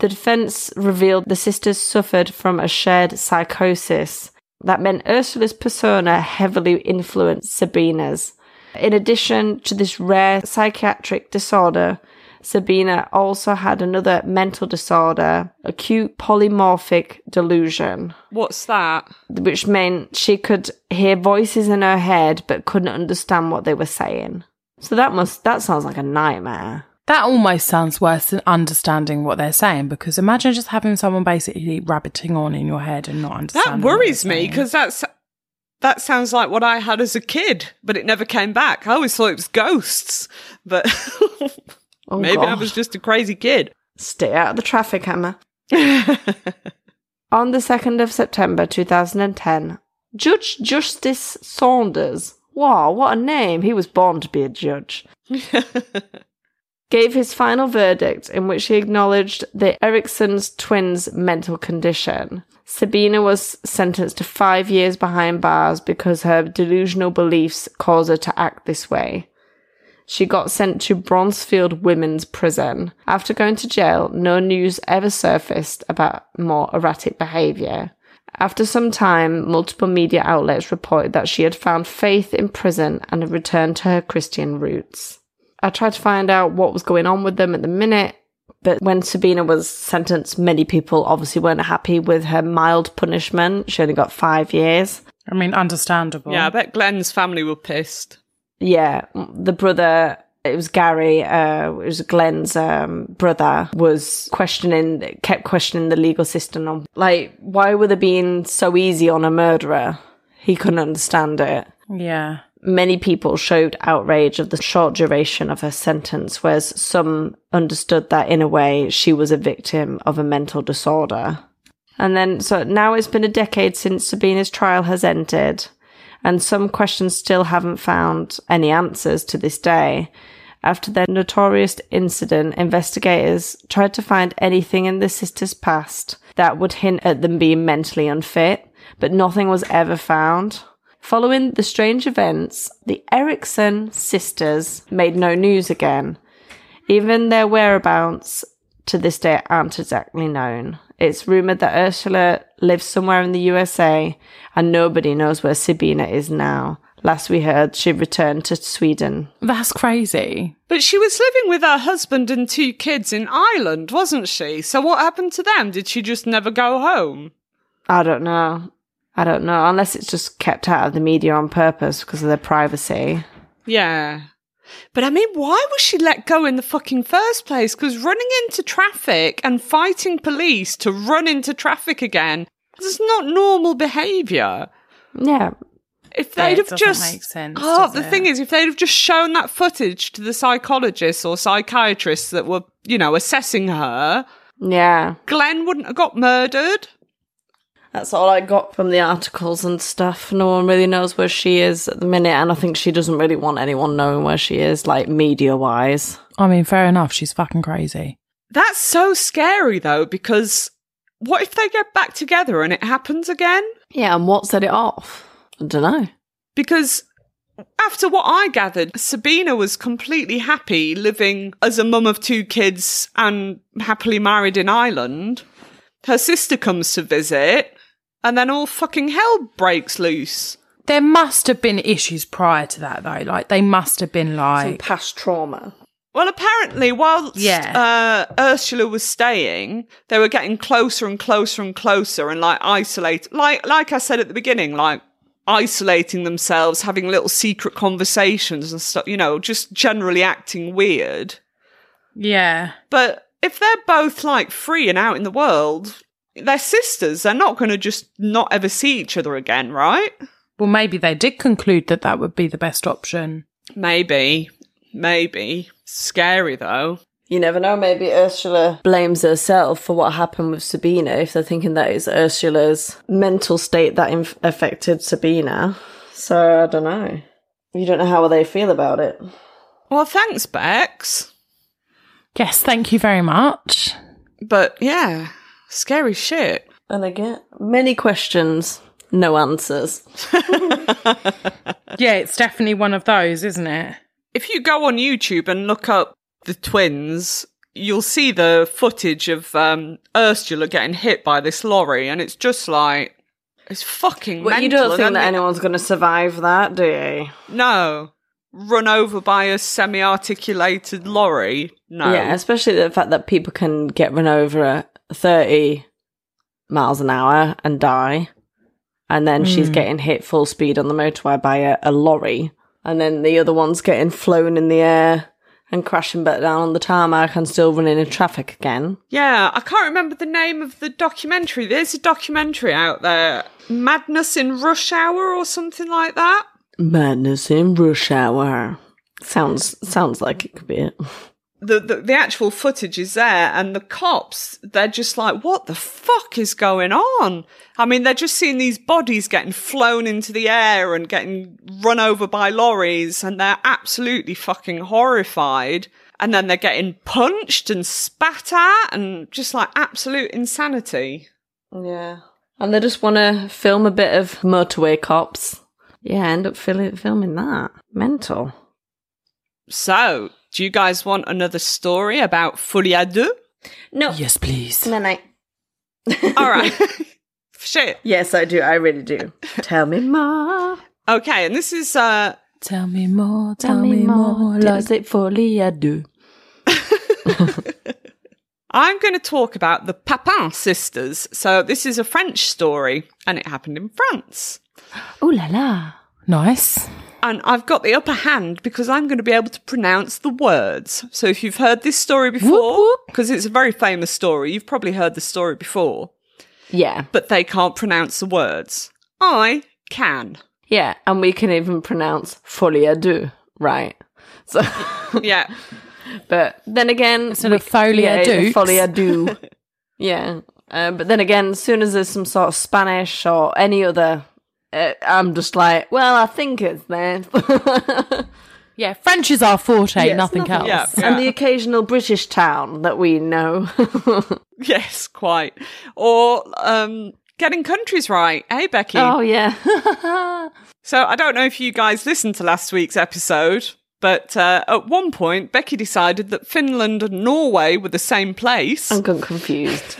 Speaker 2: The defense revealed the sisters suffered from a shared psychosis. That meant Ursula's persona heavily influenced Sabina's. In addition to this rare psychiatric disorder, Sabina also had another mental disorder, acute polymorphic delusion,
Speaker 3: What's that?
Speaker 2: which meant she could hear voices in her head but couldn't understand what they were saying. So that must that sounds like a nightmare.
Speaker 1: That almost sounds worse than understanding what they're saying because imagine just having someone basically rabbiting on in your head and not
Speaker 3: That
Speaker 1: understanding. what
Speaker 3: worries
Speaker 1: they're
Speaker 3: me because that's that sounds like what I had as a kid, but it never came back. I always thought it was ghosts, but
Speaker 2: Oh,
Speaker 3: maybe I was just a crazy kid.
Speaker 2: Stay out of the traffic, Emma. On the 2nd of September 2010, Judge Justice Saunders. Wow, what a name. He was born to be a judge. gave his final verdict in which he acknowledged the Eriksson's twins' mental condition. Sabina was sentenced to five years behind bars because her delusional beliefs caused her to act this way. She got sent to Bronzefield Women's Prison. After going to jail, no news ever surfaced about more erratic behaviour. After some time, multiple media outlets reported that she had found faith in prison and had returned to her Christian roots. I tried to find out what was going on with them at the minute, but when Sabina was sentenced, many people obviously weren't happy with her mild punishment. She only got five years.
Speaker 1: I mean, understandable.
Speaker 3: Yeah, I bet Glenn's family were pissed.
Speaker 2: Yeah, the brother it was Gary, uh, it was Glenn's um, brother, was questioning, kept questioning the legal system on, like, why were they being so easy on a murderer? He couldn't understand it.
Speaker 1: Yeah.
Speaker 2: Many people showed outrage of the short duration of her sentence, whereas some understood that in a way she was a victim of a mental disorder. And then, so now it's been a decade since Sabina's trial has ended and some questions still haven't found any answers to this day. After their notorious incident, investigators tried to find anything in the sisters' past that would hint at them being mentally unfit, but nothing was ever found. Following the strange events, the Eriksson sisters made no news again. Even their whereabouts to this day aren't exactly known. It's rumored that Ursula lives somewhere in the USA and nobody knows where Sabina is now. Last we heard, she returned to Sweden.
Speaker 1: That's crazy.
Speaker 3: But she was living with her husband and two kids in Ireland, wasn't she? So what happened to them? Did she just never go home?
Speaker 2: I don't know. I don't know. Unless it's just kept out of the media on purpose because of their privacy.
Speaker 3: Yeah. But I mean, why was she let go in the fucking first place? Because running into traffic and fighting police to run into traffic again is not normal behaviour.
Speaker 2: Yeah.
Speaker 3: If they'd
Speaker 1: it
Speaker 3: have just
Speaker 1: make sense,
Speaker 3: oh, the
Speaker 1: it?
Speaker 3: thing is, if they'd have just shown that footage to the psychologists or psychiatrists that were, you know, assessing her,
Speaker 2: Yeah.
Speaker 3: Glenn wouldn't have got murdered.
Speaker 2: That's all I got from the articles and stuff. No one really knows where she is at the minute, and I think she doesn't really want anyone knowing where she is, like media wise.
Speaker 1: I mean, fair enough. She's fucking crazy.
Speaker 3: That's so scary though, because what if they get back together and it happens again?
Speaker 2: Yeah, and what set it off? I don't know.
Speaker 3: Because after what I gathered, Sabina was completely happy living as a mum of two kids and happily married in Ireland. Her sister comes to visit, and then all fucking hell breaks loose.
Speaker 1: There must have been issues prior to that, though. Like, they must have been
Speaker 2: Some
Speaker 1: like.
Speaker 2: past trauma.
Speaker 3: Well, apparently, whilst
Speaker 1: Yeah.
Speaker 3: uh, Ursula was staying, they were getting closer and closer and closer, and like isolate, like like I said at the beginning, like isolating themselves, having little secret conversations and stuff. You know, just generally acting weird.
Speaker 1: Yeah.
Speaker 3: But if they're both like free and out in the world, they're sisters. They're not going to just not ever see each other again, right?
Speaker 1: Well, maybe they did conclude that that would be the best option.
Speaker 3: Maybe, maybe. Scary though.
Speaker 2: You never know. Maybe Ursula blames herself for what happened with Sabina if they're thinking that it's Ursula's mental state that inf- affected Sabina. So I don't know. You don't know how they feel about it.
Speaker 3: Well, thanks, Bex.
Speaker 1: Yes, thank you very much.
Speaker 3: But yeah, scary shit.
Speaker 2: And again, many questions, no answers.
Speaker 1: Yeah, it's definitely one of those, isn't it?
Speaker 3: If you go on YouTube and look up the twins, you'll see the footage of um, Ursula getting hit by this lorry, and it's just like it's fucking.
Speaker 2: Well, you don't think that
Speaker 3: the-
Speaker 2: anyone's going to survive that, do you?
Speaker 3: No, run over by a semi-articulated lorry. No.
Speaker 2: Yeah, especially the fact that people can get run over at 30 miles an hour and die. And then she's hmm. getting hit full speed on the motorway by a, a lorry. And then the other one's getting flown in the air and crashing back down on the tarmac and still running in traffic again.
Speaker 3: Yeah, I can't remember the name of the documentary. There's a documentary out there, Madness in Rush Hour or something like that.
Speaker 2: Madness in rush hour. Sounds sounds like it could be it.
Speaker 3: the, the the actual footage is there and the cops they're just like what the fuck is going on i mean they're just seeing these bodies getting flown into the air and getting run over by lorries and they're absolutely fucking horrified And then they're getting punched and spat at and just like absolute insanity.
Speaker 2: Yeah. And they just want to film a bit of motorway cops. Yeah, end up fil- filming that. Mental.
Speaker 3: So, do you guys want another story about Folie à deux?
Speaker 2: No.
Speaker 1: Yes, please.
Speaker 2: No, no.
Speaker 3: All right. Shit.
Speaker 2: Yes, I do. I really do. Tell me more.
Speaker 3: Okay, and this is uh
Speaker 1: Tell me more, tell, me, more.
Speaker 2: Tell
Speaker 1: Like,
Speaker 2: it folie à deux.
Speaker 3: I'm going to talk about the Papin sisters. So this is a French story and it happened in France.
Speaker 2: Ooh la la.
Speaker 1: nice.
Speaker 3: And I've got the upper hand because I'm going to be able to pronounce the words. So if you've heard this story before, because it's a very famous story, you've probably heard the story before,
Speaker 2: Yeah.
Speaker 3: but they can't pronounce the words. I can.
Speaker 2: Yeah. And we can even pronounce folie à deux, right? So,
Speaker 3: Yeah.
Speaker 2: but then again,
Speaker 1: sort of folie à
Speaker 2: yeah,
Speaker 1: deux.
Speaker 2: folie à deux. yeah. Um, but then again, as soon as there's some sort of Spanish or any other, uh, I'm just like, well, I think it's there.
Speaker 1: Yeah, French is our forte,
Speaker 2: Yes,
Speaker 1: nothing,
Speaker 2: nothing
Speaker 1: else.
Speaker 3: Yeah.
Speaker 2: and the occasional British town that we know.
Speaker 3: Yes, quite. Or um, getting countries right. Hey, Becky.
Speaker 2: oh yeah.
Speaker 3: So I don't know if you guys listened to last week's episode, but uh, at one point Becky decided that Finland and Norway were the same place.
Speaker 2: I'm confused.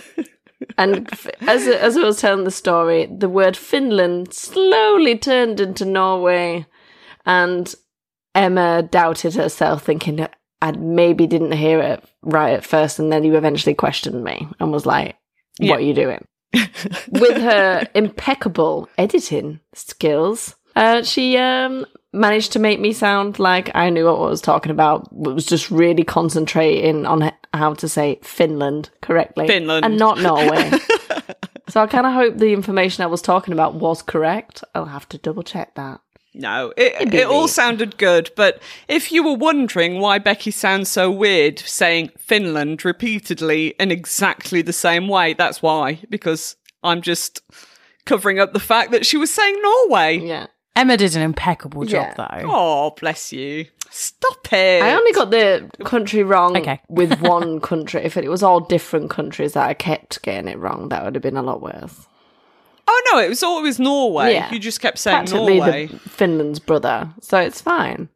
Speaker 2: And f- as as I was telling the story, the word Finland slowly turned into Norway, and Emma doubted herself, thinking I maybe didn't hear it right at first, and then you eventually questioned me and was like, "What
Speaker 3: Yeah.
Speaker 2: are you doing?" With her impeccable editing skills, uh, she um, managed to make me sound like I knew what I was talking about. Was just really concentrating on how to say Finland correctly,
Speaker 3: Finland.
Speaker 2: and not Norway. so I kind of hope the information I was talking about was correct. I'll have to double check that.
Speaker 3: No, it, it all sounded good, but if you were wondering why Becky sounds so weird saying Finland repeatedly in exactly the same way, that's why, because I'm just covering up the fact that she was saying Norway.
Speaker 2: Yeah.
Speaker 1: Emma did an impeccable job,
Speaker 2: Yeah.
Speaker 1: though.
Speaker 3: Oh, bless you. Stop it.
Speaker 2: I only got the country wrong
Speaker 1: Okay.
Speaker 2: with one country. If it was all different countries that I kept getting it wrong, that would have been a lot worse.
Speaker 3: Oh, no, it was always Norway.
Speaker 2: Yeah.
Speaker 3: You just kept saying
Speaker 2: Practically
Speaker 3: Norway.
Speaker 2: the Finland's brother, so it's fine.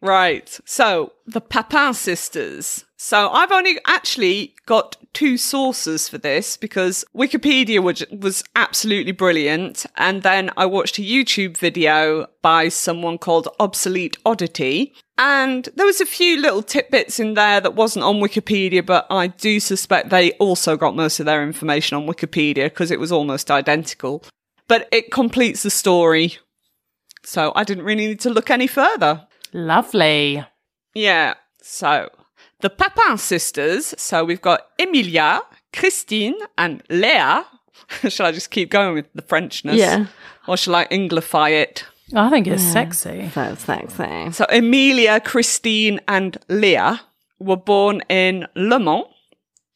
Speaker 3: Right. So the Papin sisters. So I've only actually got two sources for this because Wikipedia was, was absolutely brilliant. And then I watched a YouTube video by someone called Obsolete Oddity. And there was a few little tidbits in there that wasn't on Wikipedia, but I do suspect they also got most of their information on Wikipedia because it was almost identical. But it completes the story. So I didn't really need to look any further.
Speaker 1: Lovely.
Speaker 3: Yeah. So the Papin sisters. So we've got Emilia, Christine, and Léa. shall I just keep going with the Frenchness?
Speaker 2: Yeah.
Speaker 3: Or shall I Englify it?
Speaker 1: Oh, I think it's sexy.
Speaker 2: Thanks, thanks, thanks.
Speaker 3: So Emilia, Christine, and Léa were born in Le Mans,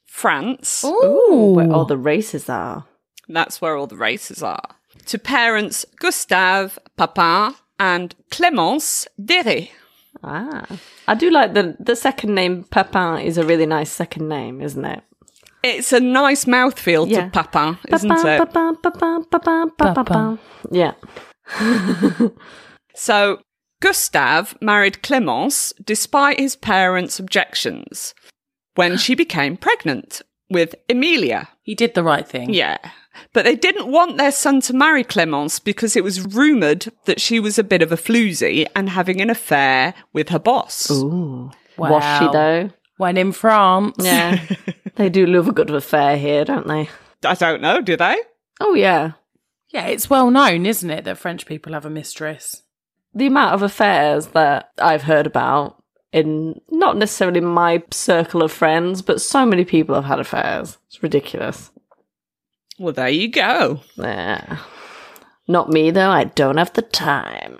Speaker 3: France.
Speaker 1: Ooh.
Speaker 2: Where all the races are.
Speaker 3: That's where all the races are. To parents Gustave Papin and Clémence Deret.
Speaker 2: Ah. I do like the the second name Papin is a really nice second name, isn't it?
Speaker 3: It's a nice mouthfeel
Speaker 2: Yeah.
Speaker 3: to Papin, isn't
Speaker 2: Papin,
Speaker 3: it?
Speaker 2: papin, papin, papin, papin, papin. Yeah.
Speaker 3: So, Gustave married Clémence despite his parents' objections when she became pregnant with Emilia.
Speaker 1: He did the right thing.
Speaker 3: Yeah. But they didn't want their son to marry Clémence because it was rumoured that she was a bit of a floozy and having an affair with her boss.
Speaker 2: Ooh.
Speaker 1: Wow.
Speaker 2: Was she though?
Speaker 1: When in France.
Speaker 2: Yeah. they do love a good affair here, don't they?
Speaker 3: I don't know, do they?
Speaker 2: Oh yeah.
Speaker 1: Yeah, it's well known, isn't it, that French people have a mistress?
Speaker 2: The amount of affairs that I've heard about in not necessarily my circle of friends, but so many people have had affairs. It's ridiculous.
Speaker 3: Well, there you go.
Speaker 2: Yeah. Not me though, I don't have the time.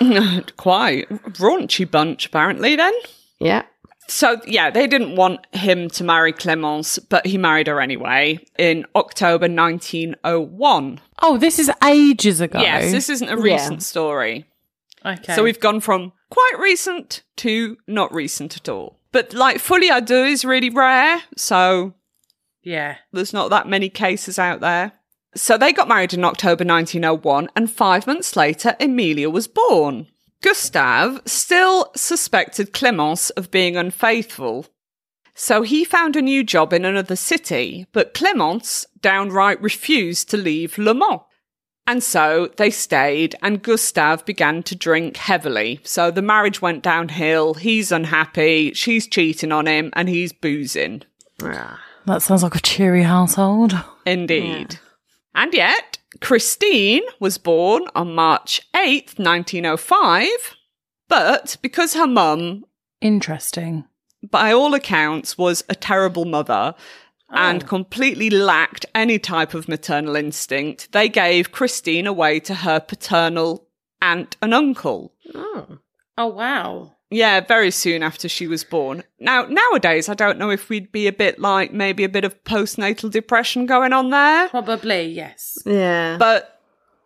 Speaker 3: Quite raunchy bunch, apparently, then.
Speaker 2: Yeah.
Speaker 3: So, yeah, they didn't want him to marry Clémence, but he married her anyway in October 1901.
Speaker 1: Oh, this is ages ago.
Speaker 3: Yes, this isn't a
Speaker 2: Yeah.
Speaker 3: recent story.
Speaker 1: Okay.
Speaker 3: So we've gone from quite recent to not recent at all. But like folie à deux is really rare, so
Speaker 1: Yeah.
Speaker 3: there's not that many cases out there. So they got married in October 1901, and five months later, Emilia was born. Gustave still suspected Clemence of being unfaithful. So he found a new job in another city, but Clemence downright refused to leave Le Mans. And so they stayed, and Gustave began to drink heavily. So the marriage went downhill. He's unhappy, she's cheating on him, and he's boozing.
Speaker 2: Ah.
Speaker 1: That sounds like a cheery household.
Speaker 3: Indeed. And yet, Christine was born on March 8th, 1905, but because her mum,
Speaker 1: Interesting.
Speaker 3: by all accounts, was a terrible mother and oh. completely lacked any type of maternal instinct, they gave Christine away to her paternal aunt and uncle.
Speaker 2: Oh.
Speaker 1: Oh, wow.
Speaker 3: Yeah, very soon after she was born. Now, nowadays, I don't know if we'd be a bit like maybe a bit of postnatal depression going on there.
Speaker 1: Probably, yes.
Speaker 2: Yeah.
Speaker 3: but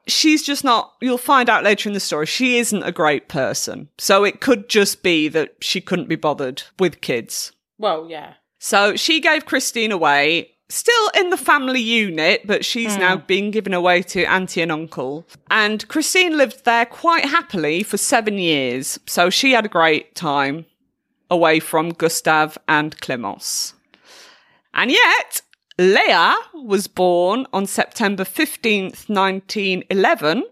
Speaker 3: she's just not you'll find out later in the story she isn't a great person so it could just be that she couldn't be bothered with kids
Speaker 1: Well, yeah.
Speaker 3: so she gave christine away still in the family unit but she's hmm. now being given away to auntie and uncle. And christine lived there quite happily for seven years. So she had a great time away from gustave and clemence and yet, Léa was born on September 15th, 1911.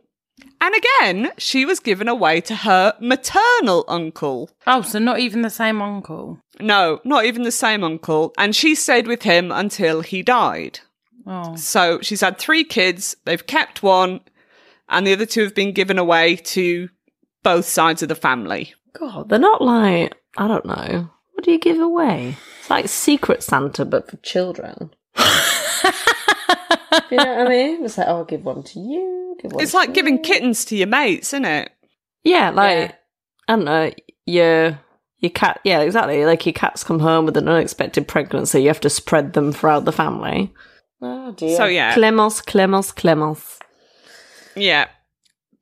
Speaker 3: And again, she was given away to her maternal uncle.
Speaker 1: Oh, so not even the same uncle.
Speaker 3: No, not even the same uncle. And she stayed with him until he died.
Speaker 1: Oh.
Speaker 3: So she's had three kids. They've kept one, and the other two have been given away to both sides of the family.
Speaker 2: God, they're not like I don't know. What do you give away? It's like Secret Santa, but for children. you know what I mean? It's like, oh, I'll give one to you. Give one
Speaker 3: It's
Speaker 2: to
Speaker 3: like giving kittens to your mates, isn't it?
Speaker 2: Yeah, like
Speaker 1: Yeah.
Speaker 2: I don't know. Your your cat. Yeah, exactly. Like your cats come home with an unexpected pregnancy. You have to spread them throughout the family. Oh dear.
Speaker 3: So, yeah.
Speaker 2: Clemence, Clemence, Clemence.
Speaker 3: Yeah.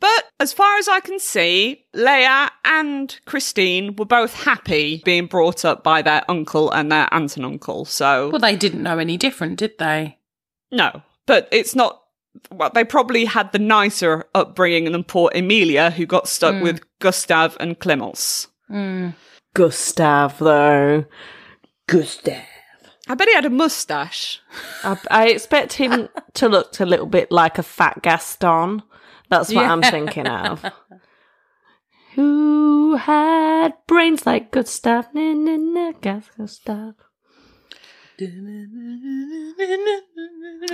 Speaker 3: But as far as I can see, Léa and Christine were both happy being brought up by their uncle and their aunt and uncle. So,
Speaker 1: Well, they didn't know any different, did they?
Speaker 3: no. But it's not. Well, they probably had the nicer upbringing than poor Emilia, who got stuck with Gustav and Clemence.
Speaker 1: Mm.
Speaker 2: Gustav, though. Gustav.
Speaker 3: I bet he had a mustache.
Speaker 2: I, I expect him to look a little bit like a fat Gaston. That's what I'm thinking of. Who had brains like Gustav? Na, na, na, Gustav.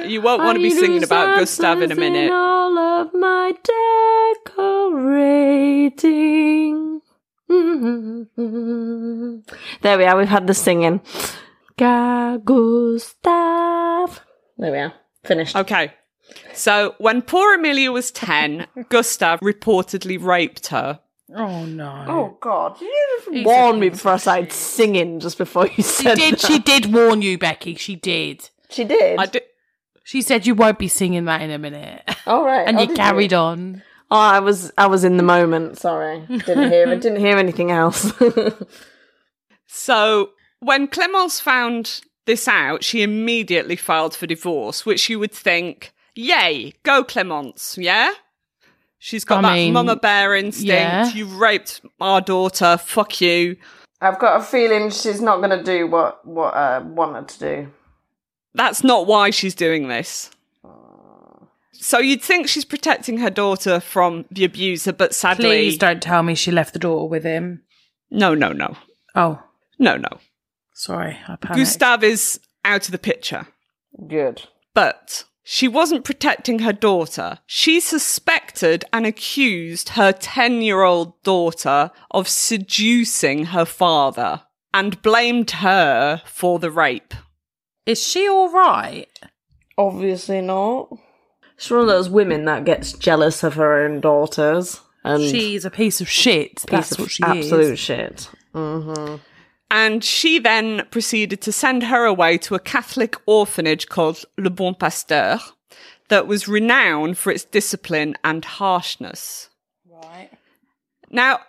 Speaker 3: You won't want to be singing about Gustav in a minute.
Speaker 2: all of my decorating. Mm-hmm. There we are. We've had the singing. Ga Gustav. There we are. Finished.
Speaker 3: Okay. So, when poor Emilia was 10, Gustav reportedly raped her.
Speaker 1: Oh, no.
Speaker 2: Oh God! Did you
Speaker 1: He's
Speaker 2: warn me before I started singing just before you
Speaker 1: She
Speaker 2: said
Speaker 1: did.
Speaker 2: that?
Speaker 1: She did warn you, Becky. She did.
Speaker 2: She did.
Speaker 3: I did.
Speaker 1: She said you won't be singing that in a minute,
Speaker 2: All right.
Speaker 1: and
Speaker 2: oh,
Speaker 1: you
Speaker 2: did
Speaker 1: carried on.
Speaker 2: Oh, I was I was in the moment. Sorry, didn't hear. I didn't hear anything else.
Speaker 3: So, when Clemence found this out, she immediately filed for divorce, which you would think, yay, go Clemence, yeah? She's got
Speaker 1: I
Speaker 3: that
Speaker 1: mean,
Speaker 3: mama bear instinct.
Speaker 1: yeah.
Speaker 3: You raped our daughter. Fuck you.
Speaker 2: I've got a feeling she's not going to do what what I want her to do.
Speaker 3: That's not why she's doing this. So you'd think she's protecting her daughter from the abuser, but sadly,
Speaker 1: Please don't tell me she left the daughter with him.
Speaker 3: no, no, no,
Speaker 1: Oh,
Speaker 3: no, no.
Speaker 1: sorry, I panicked.
Speaker 3: Gustav is out of the picture.
Speaker 2: Good.
Speaker 3: But she wasn't protecting her daughter. She suspected and accused her 10 year old daughter of seducing her father and blamed her for the rape.
Speaker 1: Is she all right?
Speaker 2: Obviously not. She's one of those women that gets jealous of her own daughters and
Speaker 1: She's a piece of shit.
Speaker 2: piece
Speaker 1: That's
Speaker 2: of
Speaker 1: what she
Speaker 2: absolute
Speaker 1: is.
Speaker 2: shit. Mm-hmm.
Speaker 3: And she then proceeded to send her away to a Catholic orphanage called Le Bon Pasteur that was renowned for its discipline and harshness.
Speaker 1: Right.
Speaker 3: Now,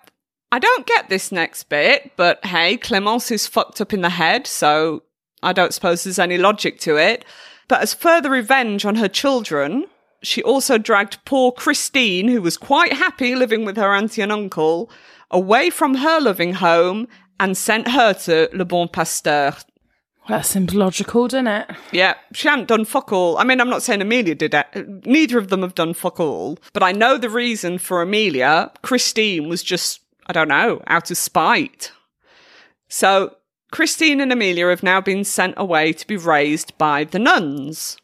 Speaker 3: I don't get this next bit, but hey, Clemence is fucked up in the head, so I don't suppose there's any logic to it. But as further revenge on her children, she also dragged poor Christine, who was quite happy living with her auntie and uncle, away from her loving home and sent her to Le Bon Pasteur.
Speaker 1: That seems logical, doesn't it?
Speaker 3: Yeah, she hadn't done fuck all. I mean, I'm not saying Amelia did it. Neither of them have done fuck all. But I know the reason for Amelia. Christine was just, I don't know, out of spite. So Christine and Amelia have now been sent away to be raised by the nuns.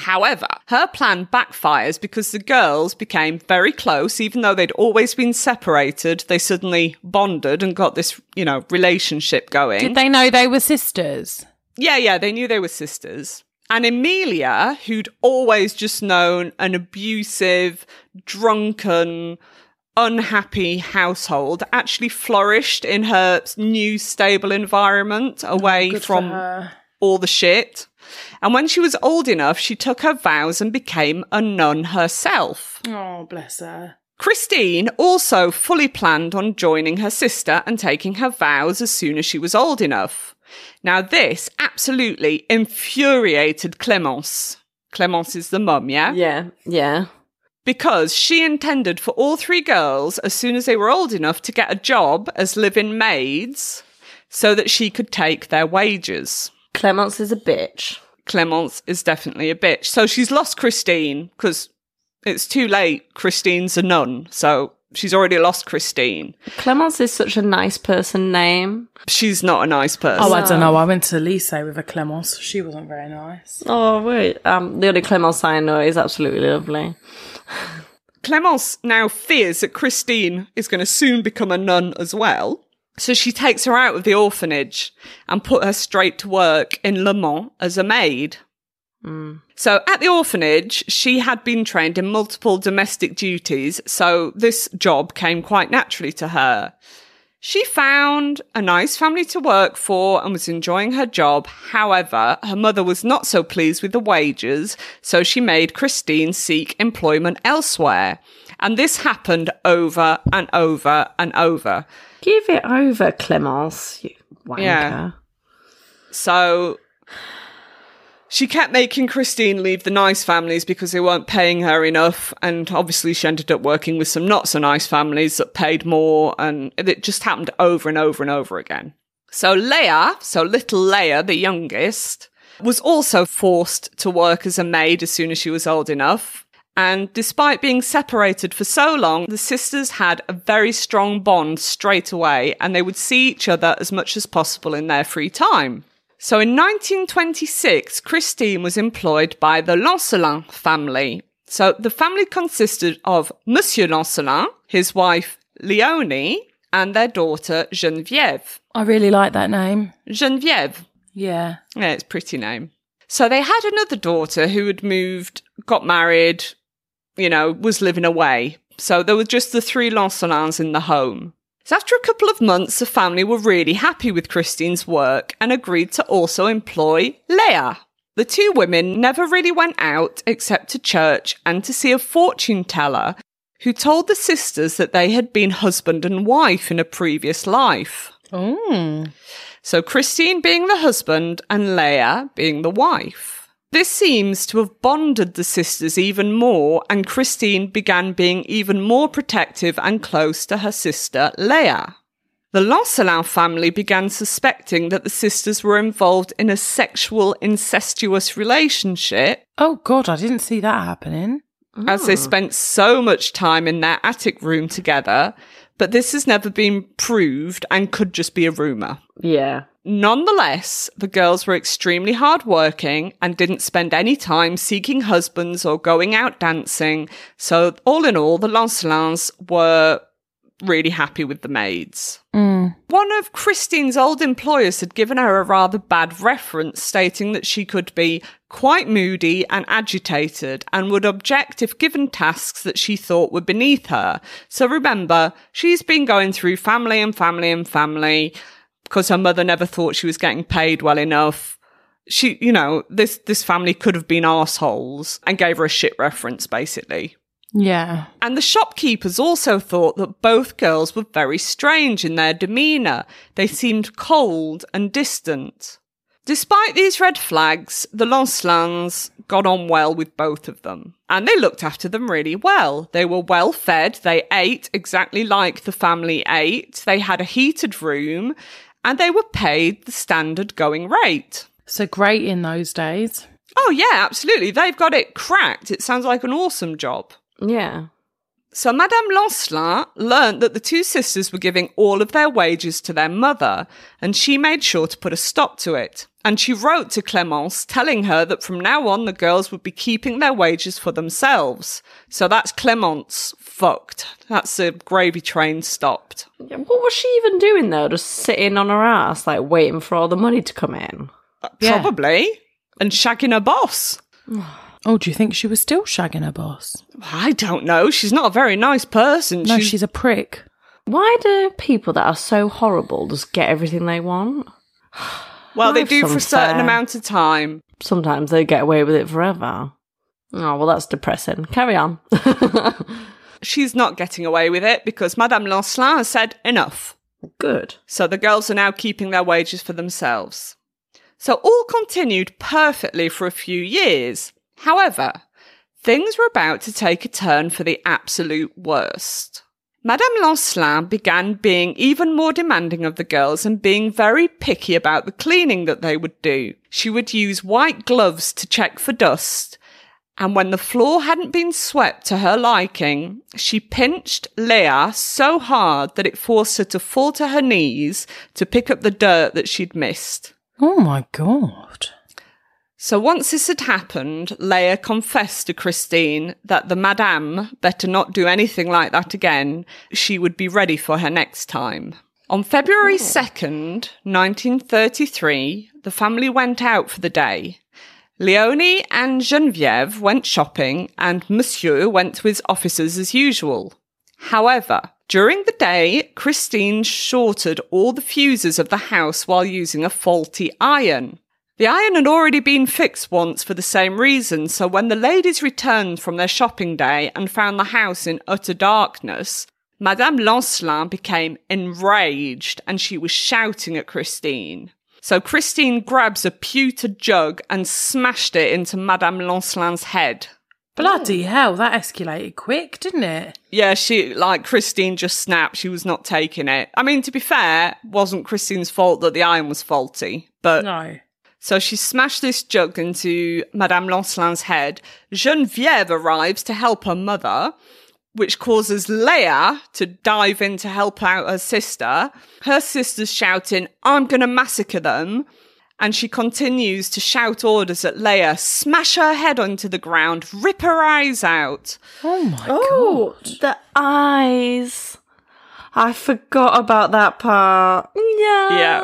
Speaker 3: However, her plan backfires because the girls became very close, even though they'd always been separated. They suddenly bonded and got this, you know, relationship going.
Speaker 1: Did they know they were sisters?
Speaker 3: Yeah, yeah, they knew they were sisters. And Emilia, who'd always just known an abusive, drunken, unhappy household, actually flourished in her new stable environment oh, away
Speaker 1: Oh, Good
Speaker 3: from all the shit. And when she was old enough, she took her vows and became a nun herself.
Speaker 1: Oh, bless her.
Speaker 3: Christine also fully planned on joining her sister and taking her vows as soon as she was old enough. Now, this absolutely infuriated Clemence. Clemence is the mum, yeah?
Speaker 2: Yeah, yeah.
Speaker 3: Because she intended for all three girls, as soon as they were old enough, to get a job as living maids so that she could take their wages.
Speaker 2: Clemence is a bitch.
Speaker 3: Clemence is definitely a bitch. So she's lost Christine because it's too late. Christine's a nun. So she's already lost Christine.
Speaker 2: Clemence is such a nice person name.
Speaker 3: She's not a nice person.
Speaker 1: Oh, I don't know. I went to Lycée with a Clemence. She wasn't very nice.
Speaker 2: Oh wait, um, the only Clemence I know is absolutely lovely.
Speaker 3: Clemence now fears that Christine is going to soon become a nun as well. So she takes her out of the orphanage and put her straight to work in Le Mans as a maid. Mm. So at the orphanage, she had been trained in multiple domestic duties, so this job came quite naturally to her. She found a nice family to work for and was enjoying her job. However, her mother was not so pleased with the wages, so she made Christine seek employment elsewhere. And this happened over and over and over.
Speaker 2: Give it over, Clemence, you wanker.
Speaker 3: Yeah. So she kept making Christine leave the nice families because they weren't paying her enough. And obviously, she ended up working with some not so nice families that paid more. And it just happened over and over and over again. So Léa, so little Léa, the youngest, was also forced to work as a maid as soon as she was old enough. And despite being separated for so long, the sisters had a very strong bond straight away and they would see each other as much as possible in their free time. So in 1926, Christine was employed by the Lancelin family. So the family consisted of Monsieur Lancelin, his wife Leonie, and their daughter Geneviève.
Speaker 1: I really like that name.
Speaker 3: Geneviève.
Speaker 1: Yeah.
Speaker 3: Yeah, it's a pretty name. So they had another daughter who had moved, got married, you know, was living away. So there were just the three Lancelins in the home. So after a couple of months, the family were really happy with Christine's work and agreed to also employ Léa. The two women never really went out except to church and to see a fortune teller who told the sisters that they had been husband and wife in a previous life.
Speaker 1: Mm.
Speaker 3: So Christine being the husband and Léa being the wife. This seems to have bonded the sisters even more, and Christine began being even more protective and close to her sister Léa. The Lancelin family began suspecting that the sisters were involved in a sexual incestuous relationship
Speaker 1: Oh, God, I didn't see that happening.
Speaker 3: as they spent so much time in their attic room together, but this has never been proved and could just be a rumour.
Speaker 2: Yeah.
Speaker 3: Nonetheless, the girls were extremely hardworking and didn't spend any time seeking husbands or going out dancing. So, all in all, the Lancelins were really happy with the maids.
Speaker 1: Mm.
Speaker 3: One of Christine's old employers had given her a rather bad reference, stating that she could be quite moody and agitated and would object if given tasks that she thought were beneath her. So remember, she's been going through family and family and family because her mother never thought she was getting paid well enough. She, you know, this, this family could have been assholes and gave her a shit reference, basically.
Speaker 1: Yeah.
Speaker 3: And the shopkeepers also thought that both girls were very strange in their demeanour. They seemed cold and distant. Despite these red flags, the Lancelins got on well with both of them. And they looked after them really well. They were well fed, they ate exactly like the family ate, they had a heated room, and they were paid the standard going rate.
Speaker 1: So great in those days.
Speaker 3: Oh, yeah, absolutely. They've got it cracked. It sounds like an awesome job.
Speaker 2: Yeah.
Speaker 3: So Madame Lancelin learnt that the two sisters were giving all of their wages to their mother, and she made sure to put a stop to it. And she wrote to Clemence telling her that from now on the girls would be keeping their wages for themselves. So that's Clemence fucked. That's the gravy train stopped.
Speaker 2: Yeah, What was she even doing though? Just sitting on her ass, like waiting for all the money to come in.
Speaker 1: Uh, yeah.
Speaker 3: Probably. And shagging her boss.
Speaker 1: Oh, do you think she was still shagging her boss?
Speaker 3: I don't know. She's not a very nice person.
Speaker 1: No, she's, a prick.
Speaker 2: Why do people that are so horrible just get everything they want?
Speaker 3: well, they
Speaker 2: life's
Speaker 3: do for a certain
Speaker 2: unfair.
Speaker 3: amount of time.
Speaker 2: Sometimes they get away with it forever. Oh, well, that's depressing. Carry on.
Speaker 3: She's not getting away with it because Madame Lancelin has said enough.
Speaker 2: Good.
Speaker 3: So the girls are now keeping their wages for themselves. So all continued perfectly for a few years. However, things were about to take a turn for the absolute worst. Madame Lancelin began being even more demanding of the girls and being very picky about the cleaning that they would do. She would use white gloves to check for dust, and when the floor hadn't been swept to her liking, she pinched Léa so hard that it forced her to fall to her knees to pick up the dirt that she'd missed.
Speaker 1: Oh my god.
Speaker 3: So once this had happened, Léa confessed to Christine that the madame better not do anything like that again. She would be ready for her next time. On February 2nd, 1933, the family went out for the day. Leonie and Geneviève went shopping and Monsieur went to his offices as usual. However, during the day, Christine shorted all the fuses of the house while using a faulty iron. The iron had already been fixed once for the same reason, so when the ladies returned from their shopping day and found the house in utter darkness, Madame Lancelin became enraged and she was shouting at Christine. So Christine grabs a pewter jug and smashed it into Madame Lancelin's head.
Speaker 1: Bloody hell, that escalated quick, didn't it?
Speaker 3: Yeah, she, like, Christine just snapped. She was not taking it. I mean, to be fair, wasn't Christine's fault that the iron was faulty. But
Speaker 1: No.
Speaker 3: So she smashed this jug into Madame Lancelin's head. Geneviève arrives to help her mother, which causes Léa to dive in to help out her sister. Her sister's shouting, I'm going to massacre them. And she continues to shout orders at Léa, smash her head onto the ground, rip her eyes out.
Speaker 1: Oh my
Speaker 2: Oh,
Speaker 1: god.
Speaker 2: the eyes. I forgot about that part. Yeah.
Speaker 3: Yeah.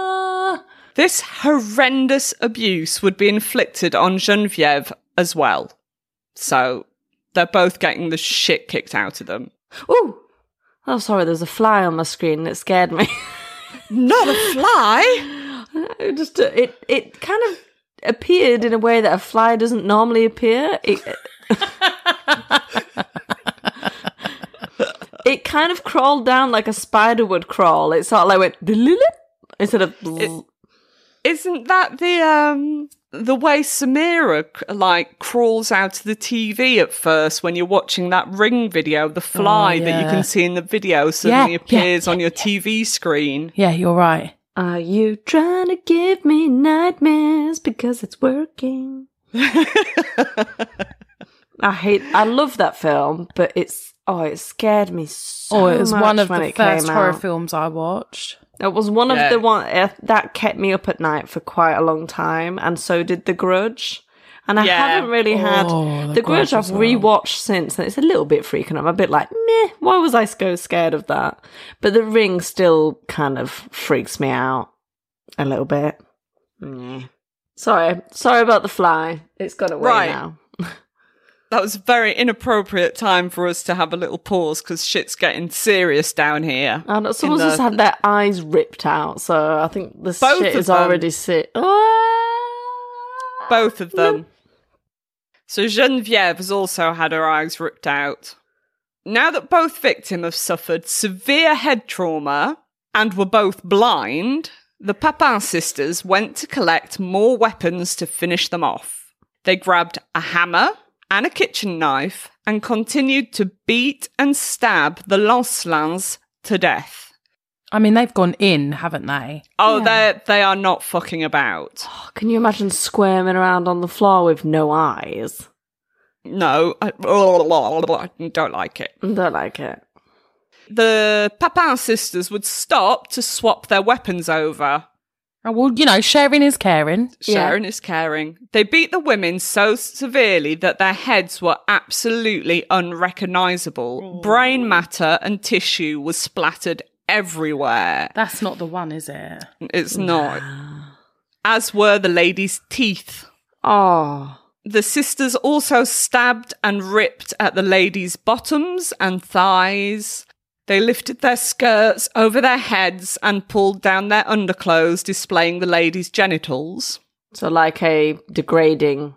Speaker 3: This horrendous abuse would be inflicted on Geneviève as well. So they're both getting the shit kicked out of them.
Speaker 2: Ooh. Oh, sorry, there's a fly on my screen and it scared me.
Speaker 3: Not a fly!
Speaker 2: it just uh, it it kind of appeared in a way that a fly doesn't normally appear. It, it kind of crawled down like a spider would crawl. It sort of like went instead of bzz.
Speaker 3: Isn't that the um the way Samara like crawls out of the TV at first when you're watching that ring video, the fly that you can see in the video suddenly
Speaker 1: yeah,
Speaker 3: appears on your TV screen.
Speaker 1: Yeah, you're right.
Speaker 2: Are you trying to give me nightmares because it's working? I hate. I love that film, but it's oh, it scared me so
Speaker 1: oh, it was
Speaker 2: much
Speaker 1: one of the first horror
Speaker 2: out.
Speaker 1: films I watched.
Speaker 2: It was one
Speaker 3: Yeah.
Speaker 2: of the one uh, that kept me up at night for quite a long time, and so did The Grudge. And I
Speaker 3: Yeah.
Speaker 2: haven't really had
Speaker 1: Oh, The
Speaker 2: The Grudge.
Speaker 1: Grudge
Speaker 2: I've
Speaker 1: as well.
Speaker 2: rewatched since, and it's a little bit freaking. I'm a bit like, meh. Why was I so scared of that? But The Ring still kind of freaks me out a little bit. Meh. Sorry, sorry about the fly. It's got away
Speaker 3: Right.
Speaker 2: now.
Speaker 3: That was a very inappropriate time for us to have a little pause because shit's getting serious down here.
Speaker 2: And someone's
Speaker 3: the-
Speaker 2: just had their eyes ripped out, so I think the
Speaker 3: Both
Speaker 2: shit is
Speaker 3: them.
Speaker 2: already sick. Ah!
Speaker 3: Both of them. So Geneviève has also had her eyes ripped out. Now that both victims have suffered severe head trauma and were both blind, the Papin sisters went to collect more weapons to finish them off. They grabbed a hammer and a kitchen knife and continued to beat and stab the Lancelins to death.
Speaker 1: I mean, they've gone in, haven't they?
Speaker 3: Oh, they they are not fucking about.
Speaker 2: Oh, can you imagine squirming around on the floor with no eyes?
Speaker 3: No, I, I don't like it.
Speaker 2: Don't like it.
Speaker 3: The Papin sisters would stop to swap their weapons over.
Speaker 1: Oh, well, you know, sharing is caring.
Speaker 3: Sharon is caring. They beat the women so severely that their heads were absolutely unrecognizable. Brain matter and tissue was splattered everywhere.
Speaker 1: That's not the one, is it?
Speaker 3: It's not. As were the ladies' teeth.
Speaker 2: Oh,
Speaker 3: The sisters also stabbed and ripped at the ladies' bottoms and thighs. They lifted their skirts over their heads and pulled down their underclothes, displaying the ladies' genitals.
Speaker 2: so like a degrading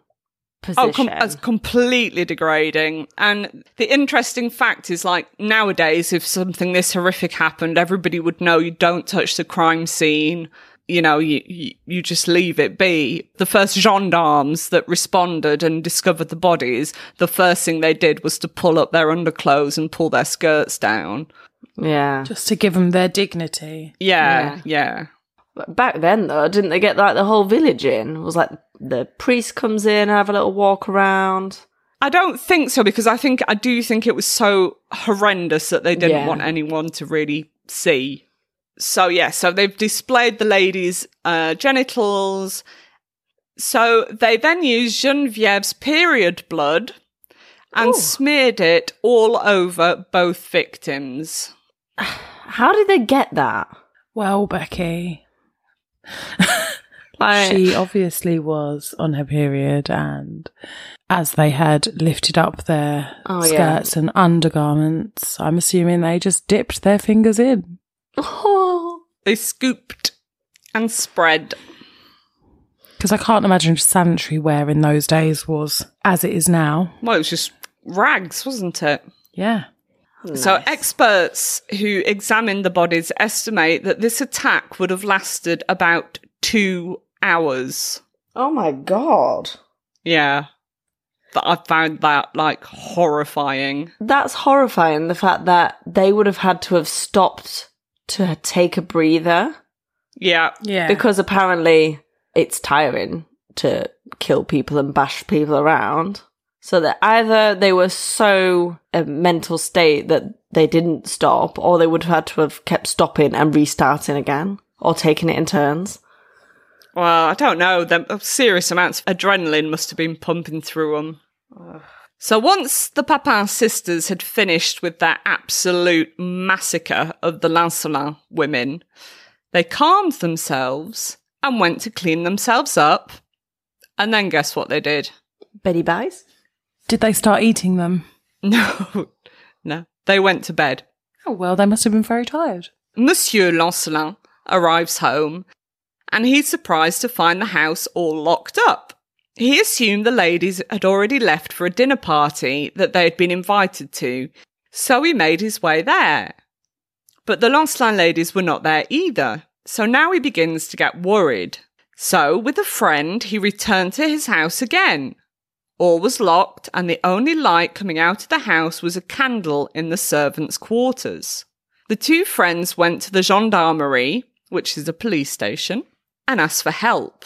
Speaker 2: position.
Speaker 3: Oh, com- as completely degrading. And the interesting fact is, like nowadays, if something this horrific happened, everybody would know you don't touch the crime scene. You know, you, you you just leave it be. The first gendarmes that responded and discovered the bodies, the first thing they did was to pull up their underclothes and pull their skirts down.
Speaker 2: yeah.
Speaker 1: Just to give them their dignity.
Speaker 3: Yeah, yeah.
Speaker 2: But Back then, though, didn't they get like the whole village in? It was like the priest comes in have a little walk around.
Speaker 3: I don't think so because I think I do think it was so horrendous that they didn't
Speaker 2: Yeah.
Speaker 3: want anyone to really see. So yeah, so they've displayed the lady's uh, genitals. So they then used Genevieve's period blood and
Speaker 2: Ooh.
Speaker 3: smeared it all over both victims.
Speaker 2: How did they get that?
Speaker 1: Well, Becky,
Speaker 2: Like,
Speaker 1: she obviously was on her period, and as they had lifted up their
Speaker 2: Oh, yeah.
Speaker 1: skirts and undergarments, I'm assuming they just dipped their fingers in.
Speaker 2: Oh,
Speaker 3: They scooped and spread.
Speaker 1: Because I can't imagine sanitary wear in those days was as it is now.
Speaker 3: Well, it was just rags, wasn't it?
Speaker 1: Yeah.
Speaker 3: So, experts who examined the bodies estimate that this attack would have lasted about two hours.
Speaker 2: oh my god,
Speaker 3: Yeah. But I found that like horrifying.
Speaker 2: that's horrifying. The fact that they would have had to have stopped to take a breather
Speaker 3: Yeah.
Speaker 1: Yeah.
Speaker 2: because apparently it's tiring to kill people and bash people around. So that either they were so a mental state that they didn't stop, or they would have had to have kept stopping and restarting again, or taking it in turns.
Speaker 3: Well, I don't know. The serious amounts of adrenaline must have been pumping through them. So once the Papin sisters had finished with their absolute massacre of the Lancelin women, they calmed themselves and went to clean themselves up. And then guess what they did?
Speaker 2: Betty buys.
Speaker 1: Did they start eating them?
Speaker 3: No, no. They went to bed.
Speaker 1: Oh, well, they must have been very tired.
Speaker 3: Monsieur Lancelin arrives home and he's surprised to find the house all locked up. He assumed the ladies had already left for a dinner party that they had been invited to, so he made his way there. But the Lancelin ladies were not there either, so now he begins to get worried. So, with a friend, he returned to his house again. All was locked, and the only light coming out of the house was a candle in the servants' quarters. The two friends went to the gendarmerie, which is a police station, and asked for help.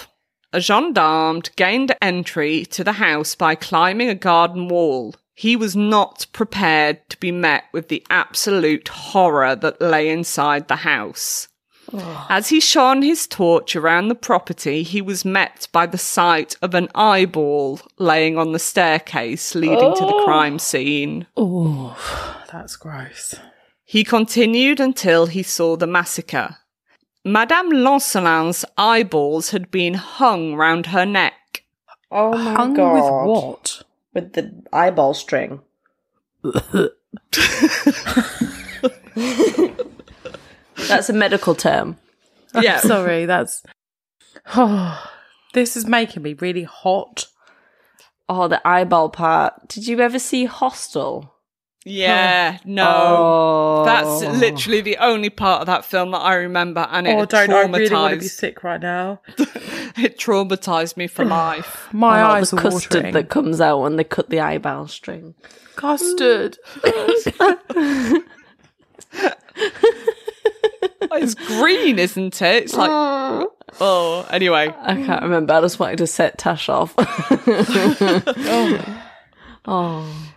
Speaker 3: A gendarme gained entry to the house by climbing a garden wall. He was not prepared to be met with the absolute horror that lay inside the house. As he shone his torch around the property, he was met by the sight of an eyeball laying on the staircase leading to the oh. crime scene.
Speaker 1: Oh, that's gross.
Speaker 3: He continued until he saw the massacre. Madame Lancelin's eyeballs had been hung round her neck.
Speaker 2: Oh my
Speaker 1: Hung
Speaker 2: god!
Speaker 1: with what?
Speaker 2: With the eyeball string. That's a medical term.
Speaker 3: Yeah.
Speaker 1: Sorry, that's. Oh, this is making me really hot.
Speaker 2: Oh, the eyeball part. Did you ever see Hostel?
Speaker 3: Yeah, no.
Speaker 2: Oh,
Speaker 3: That's literally the only part of that film that I remember, and it
Speaker 1: Oh, don't! I really want to be sick right now.
Speaker 3: it traumatized me for life.
Speaker 1: My
Speaker 2: Oh,
Speaker 1: eyes
Speaker 2: the
Speaker 1: are
Speaker 2: custard
Speaker 1: watering.
Speaker 2: that comes out when they cut the eyebrow string.
Speaker 1: Custard.
Speaker 3: it's green, isn't it? It's like oh. Anyway,
Speaker 2: I can't remember. I just wanted to set Tash off. oh. oh.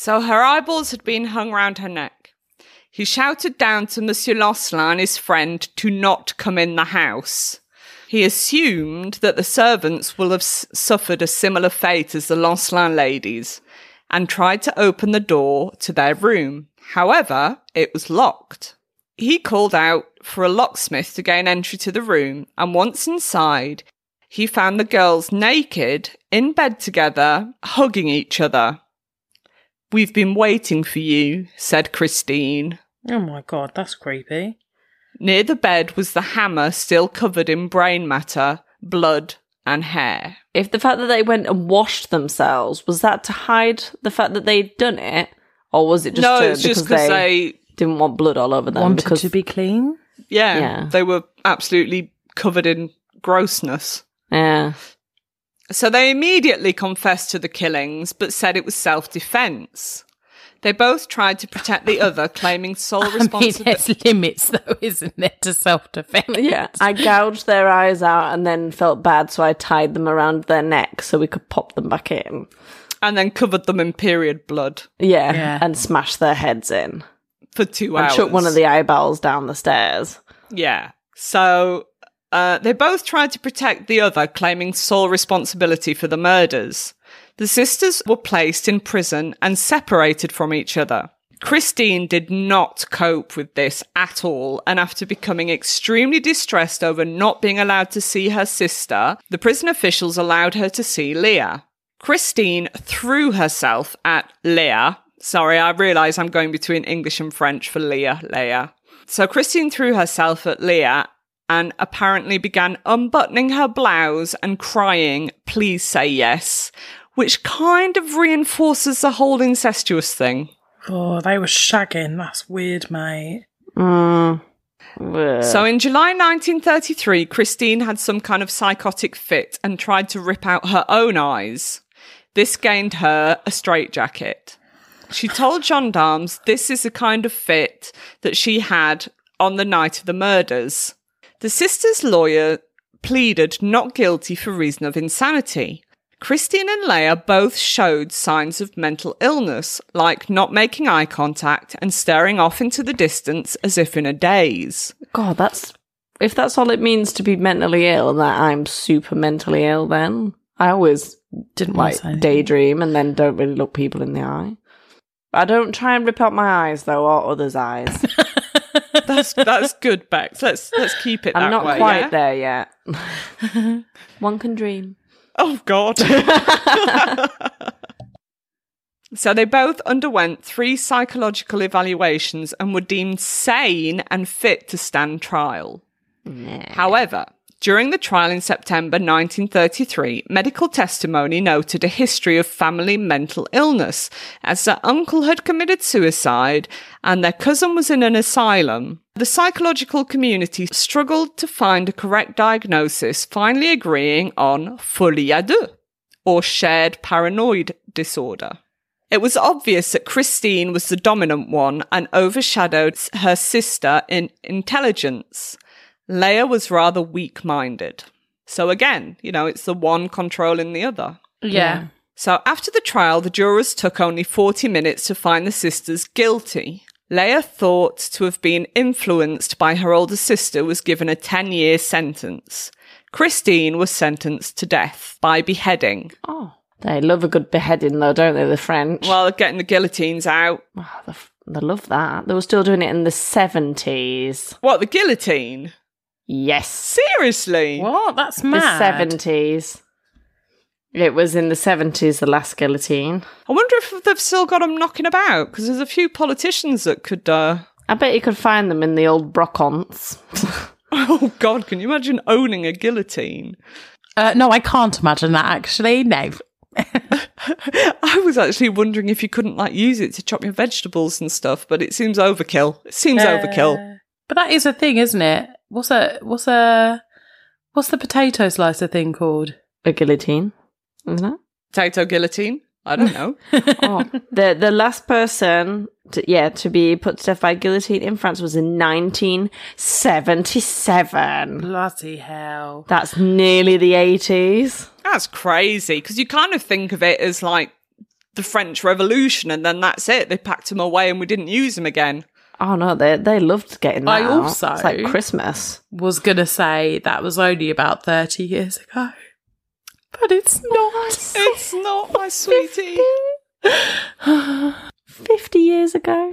Speaker 3: So her eyeballs had been hung round her neck. He shouted down to Monsieur Lancelin, and his friend, to not come in the house. He assumed that the servants will have s- suffered a similar fate as the Lancelin ladies and tried to open the door to their room. However, it was locked. He called out for a locksmith to gain entry to the room, and once inside, he found the girls naked, in bed together, hugging each other. We've been waiting for you, said Christine.
Speaker 1: oh my god, that's creepy.
Speaker 3: Near the bed was the hammer still covered in brain matter, blood, and hair.
Speaker 2: If the fact that they went and washed themselves was that to hide the fact that they'd done it, or was it just
Speaker 3: no,
Speaker 2: to,
Speaker 3: it's just
Speaker 2: because
Speaker 3: because
Speaker 2: they,
Speaker 3: they,
Speaker 2: didn't want blood all over them?
Speaker 1: Wanted
Speaker 2: because
Speaker 1: to be clean.
Speaker 3: yeah,
Speaker 2: Yeah.
Speaker 3: they were absolutely covered in grossness.
Speaker 2: yeah,
Speaker 3: So they immediately confessed to the killings, but said it was self defense. They both tried to protect the other, claiming sole
Speaker 1: I mean,
Speaker 3: responsibility.
Speaker 1: there's limits, though, isn't there, to self defense?
Speaker 2: yeah. I gouged their eyes out and then felt bad, so I tied them around their neck so we could pop them back in.
Speaker 3: and then covered them in period blood
Speaker 2: Yeah,
Speaker 1: Yeah.
Speaker 2: and smashed their heads in.
Speaker 3: for two
Speaker 2: And
Speaker 3: hours.
Speaker 2: chucked one of the eyeballs down the stairs.
Speaker 3: Yeah. So uh, they both tried to protect the other, claiming sole responsibility for the murders. The sisters were placed in prison and separated from each other. Christine did not cope with this at all, and after becoming extremely distressed over not being allowed to see her sister, the prison officials allowed her to see Leah. Christine threw herself at Leah. Sorry, I realise I'm going between English and French for Leah, Leah. So Christine threw herself at Leah and apparently began unbuttoning her blouse and crying, Please say yes, which kind of reinforces the whole incestuous thing.
Speaker 1: Oh, they were shagging. That's weird, mate.
Speaker 2: Mm.
Speaker 3: So in July 1933, Christine had some kind of psychotic fit and tried to rip out her own eyes. This gained her a straitjacket. She told gendarmes this is the kind of fit that she had on the night of the murders. The sister's lawyer pleaded not guilty for reason of insanity. Christine and Leah both showed signs of mental illness, like not making eye contact and staring off into the distance as if in a daze.
Speaker 2: God, that's if that's all it means to be mentally ill, that I'm super mentally ill. Then I always
Speaker 1: Didn't want
Speaker 2: like
Speaker 1: to
Speaker 2: daydream and then don't really look people in the eye. I don't try and rip out my eyes though, or others' eyes.
Speaker 3: That's that's good, Bex. Let's let's keep it
Speaker 2: I'm not
Speaker 3: way.
Speaker 2: quite
Speaker 3: yeah?
Speaker 2: there yet. One can dream.
Speaker 3: Oh God. so they both underwent three psychological evaluations and were deemed sane and fit to stand trial. However, during the trial in September 1933, medical testimony noted a history of family mental illness, as their uncle had committed suicide and their cousin was in an asylum. The psychological community struggled to find a correct diagnosis, finally agreeing on folie à deux, or shared paranoid disorder. It was obvious that Christine was the dominant one and overshadowed her sister in intelligence. Léa was rather weak minded. So again, you know, it's the one controlling the other.
Speaker 1: Yeah.
Speaker 3: So after the trial, the jurors took only 40 minutes to find the sisters guilty. Léa, thought to have been influenced by her older sister, was given a 10 year sentence. Christine was sentenced to death by beheading.
Speaker 2: Oh, they love a good beheading though, don't they? The French.
Speaker 3: While getting the guillotines out.
Speaker 2: Oh, they, f- they love that. They were still doing it in the seventies.
Speaker 3: What, the guillotine?
Speaker 2: Yes,
Speaker 3: Seriously?
Speaker 1: What? That's mad.
Speaker 2: the seventies. It was in the seventies. The last guillotine.
Speaker 3: I wonder if they've still got them knocking about, because there's a few politicians that could. Uh...
Speaker 2: I bet you could find them in the old brocantes.
Speaker 3: Oh, God, can you imagine owning a guillotine?
Speaker 1: Uh, no, I can't imagine that actually. No.
Speaker 3: I was actually wondering if you couldn't like use it to chop your vegetables and stuff, but it seems overkill. It seems overkill.
Speaker 1: But that is a thing, isn't it? What's a what's a what's the potato slicer thing called?
Speaker 2: A guillotine, isn't it?
Speaker 3: Potato guillotine? I don't know.
Speaker 2: oh, the the last person, to, yeah, to be put to death by guillotine in France was in 1977.
Speaker 1: Bloody hell!
Speaker 2: That's nearly the 80s.
Speaker 3: That's crazy because you kind of think of it as like the French Revolution and then that's it. They packed them away and we didn't use them again.
Speaker 2: Oh no, they they loved getting that.
Speaker 1: I
Speaker 2: out.
Speaker 1: also-
Speaker 2: it's like Christmas.
Speaker 1: Was gonna say that was only about thirty years ago, but it's not.
Speaker 3: It's not, my sweetie.
Speaker 2: 50 years ago.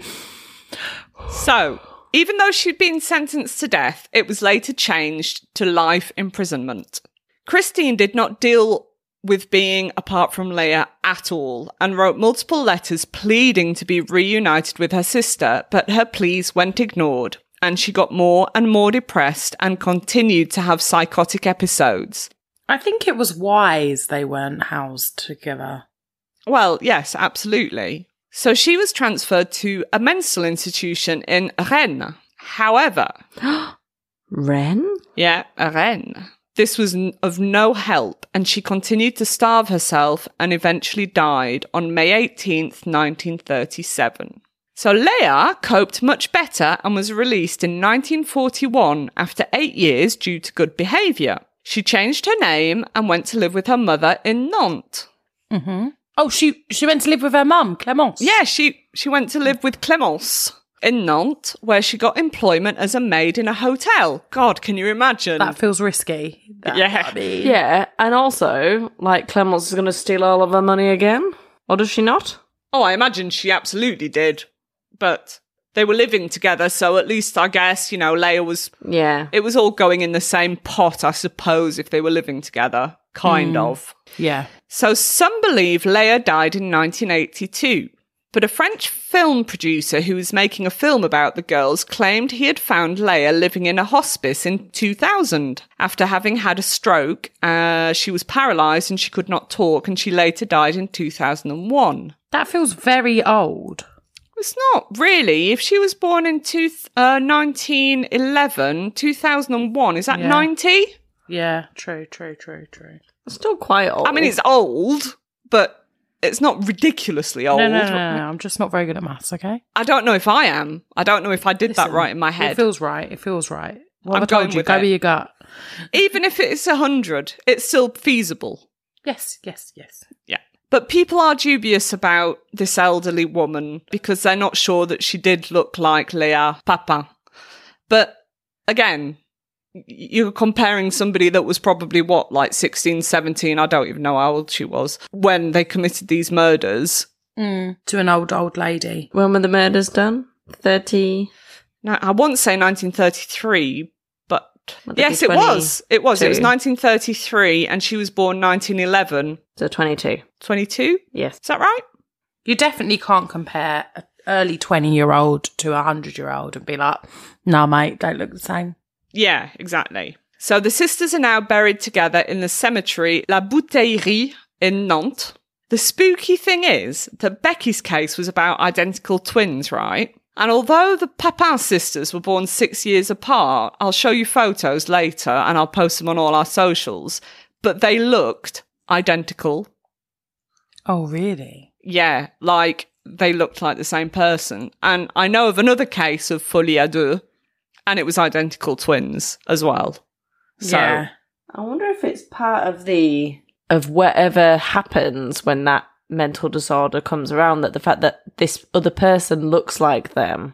Speaker 3: So, even though she'd been sentenced to death, it was later changed to life imprisonment. Christine did not deal with being apart from Leah at all and wrote multiple letters pleading to be reunited with her sister, but her pleas went ignored and she got more and more depressed and continued to have psychotic episodes.
Speaker 1: I think it was wise they weren't housed together.
Speaker 3: Well, yes, absolutely. So she was transferred to a mental institution in Rennes. However,
Speaker 2: Rennes?
Speaker 3: Yeah, Rennes. This was of no help, and she continued to starve herself and eventually died on May 18th, 1937. So Leah coped much better and was released in 1941 after eight years due to good behaviour. She changed her name and went to live with her mother in Nantes.
Speaker 1: Mm-hmm. Oh, she she went to live with her mum, Clemence.
Speaker 3: Yeah, she, she went to live with Clemence in Nantes, where she got employment as a maid in a hotel. God, can you imagine?
Speaker 1: that feels risky. That-
Speaker 3: Yeah.
Speaker 1: I mean-
Speaker 2: Yeah, and also, like, Clemence is going to steal all of her money again? Or does she not?
Speaker 3: Oh, I imagine she absolutely did. But they were living together, so at least I guess, you know, Léa was
Speaker 2: Yeah.
Speaker 3: it was all going in the same pot, I suppose, if they were living together. Kind hmm. of.
Speaker 1: yeah.
Speaker 3: So some believe Léa died in 1982. But a French film producer who was making a film about the girls claimed he had found Léa living in a hospice in 2000 after having had a stroke. Uh, she was paralyzed and she could not talk, and she later died in 2001.
Speaker 1: That feels very old.
Speaker 3: It's not really. If she was born in two, uh, 1911, 2001, is that
Speaker 1: Yeah.
Speaker 3: 90?
Speaker 1: Yeah, true, true, true, true.
Speaker 2: It's still quite old.
Speaker 3: I mean, it's old, but it's not ridiculously old.
Speaker 1: No, no, no, no, I'm just not very good at maths. Okay.
Speaker 3: I don't know if I am. I don't know if I did that right in my head.
Speaker 1: It feels right. It feels right. What
Speaker 3: I'm
Speaker 1: I told
Speaker 3: going
Speaker 1: you?
Speaker 3: with
Speaker 1: Go
Speaker 3: it.
Speaker 1: with your gut.
Speaker 3: Even if it's a 100, it's still feasible.
Speaker 1: Yes, yes, yes.
Speaker 3: Yeah. But people are dubious about this elderly woman because they're not sure that she did look like Leah Papin. But again, you're comparing somebody that was probably what, like 16, 17, I don't even know how old she was, when they committed these murders.
Speaker 1: Mm. To an old, old lady.
Speaker 2: when were the murders done? 30.
Speaker 3: Now, I won't say 1933, but yes, it was. It was. It was 1933, and she was born 1911.
Speaker 2: So 22.
Speaker 3: 22?
Speaker 2: Yes.
Speaker 3: Is that right?
Speaker 1: You definitely can't compare an early 20 year old to a 100 year old and be like, nah, mate, don't look the same.
Speaker 3: Yeah, exactly. So the sisters are now buried together in the cemetery La Bouteillerie in Nantes. The spooky thing is that Becky's case was about identical twins, right? And although the Papin sisters were born six years apart, I'll show you photos later and I'll post them on all our socials, but they looked identical.
Speaker 1: Oh, really?
Speaker 3: Yeah, like they looked like the same person. And I know of another case of folie à deux, and it was identical twins as well. So,
Speaker 1: yeah.
Speaker 2: I wonder if it's part of the of whatever happens when that mental disorder comes around that the fact that this other person looks like them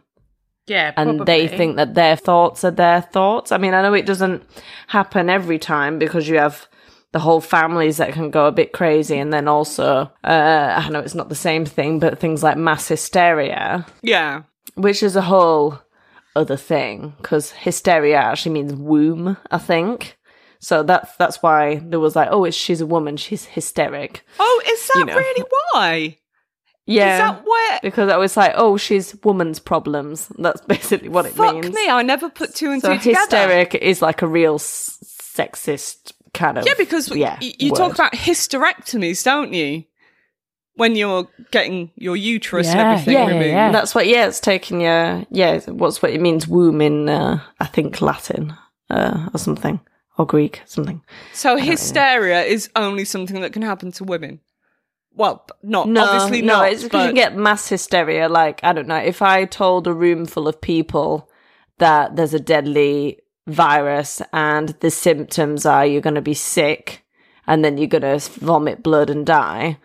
Speaker 1: Yeah.
Speaker 2: and they think that their thoughts are their thoughts. I mean, I know it doesn't happen every time because you have the whole families that can go a bit crazy and then also uh I know it's not the same thing but things like mass hysteria
Speaker 3: yeah.
Speaker 2: which is a whole other thing because hysteria actually means womb, I think. So that's that's why there was like, oh, it's she's a woman, she's hysteric.
Speaker 3: Oh, is that
Speaker 2: You know.
Speaker 3: really why?
Speaker 2: Yeah,
Speaker 3: Is that where?
Speaker 2: because I was like, oh, she's woman's problems. That's basically what it
Speaker 3: Fuck
Speaker 2: means.
Speaker 3: me, I never put two and
Speaker 2: so
Speaker 3: two together.
Speaker 2: hysteric is like a real s- sexist kind of
Speaker 3: Yeah, because
Speaker 2: yeah,
Speaker 3: y- you talk about hysterectomies, don't you? When you're getting your uterus and everything
Speaker 1: yeah,
Speaker 3: removed.
Speaker 1: yeah.
Speaker 2: That's what. Yeah, it's taking your. Yeah, what's what it means? Womb in uh, I think Latin uh, or something or Greek something.
Speaker 3: So hysteria is only something that can happen to women. Well, not
Speaker 2: No,
Speaker 3: obviously
Speaker 2: no,
Speaker 3: not.
Speaker 2: it's because you
Speaker 3: but-
Speaker 2: get mass hysteria. Like I don't know if I told a room full of people that there's a deadly virus and the symptoms are you're going to be sick and then you're going to vomit blood and die.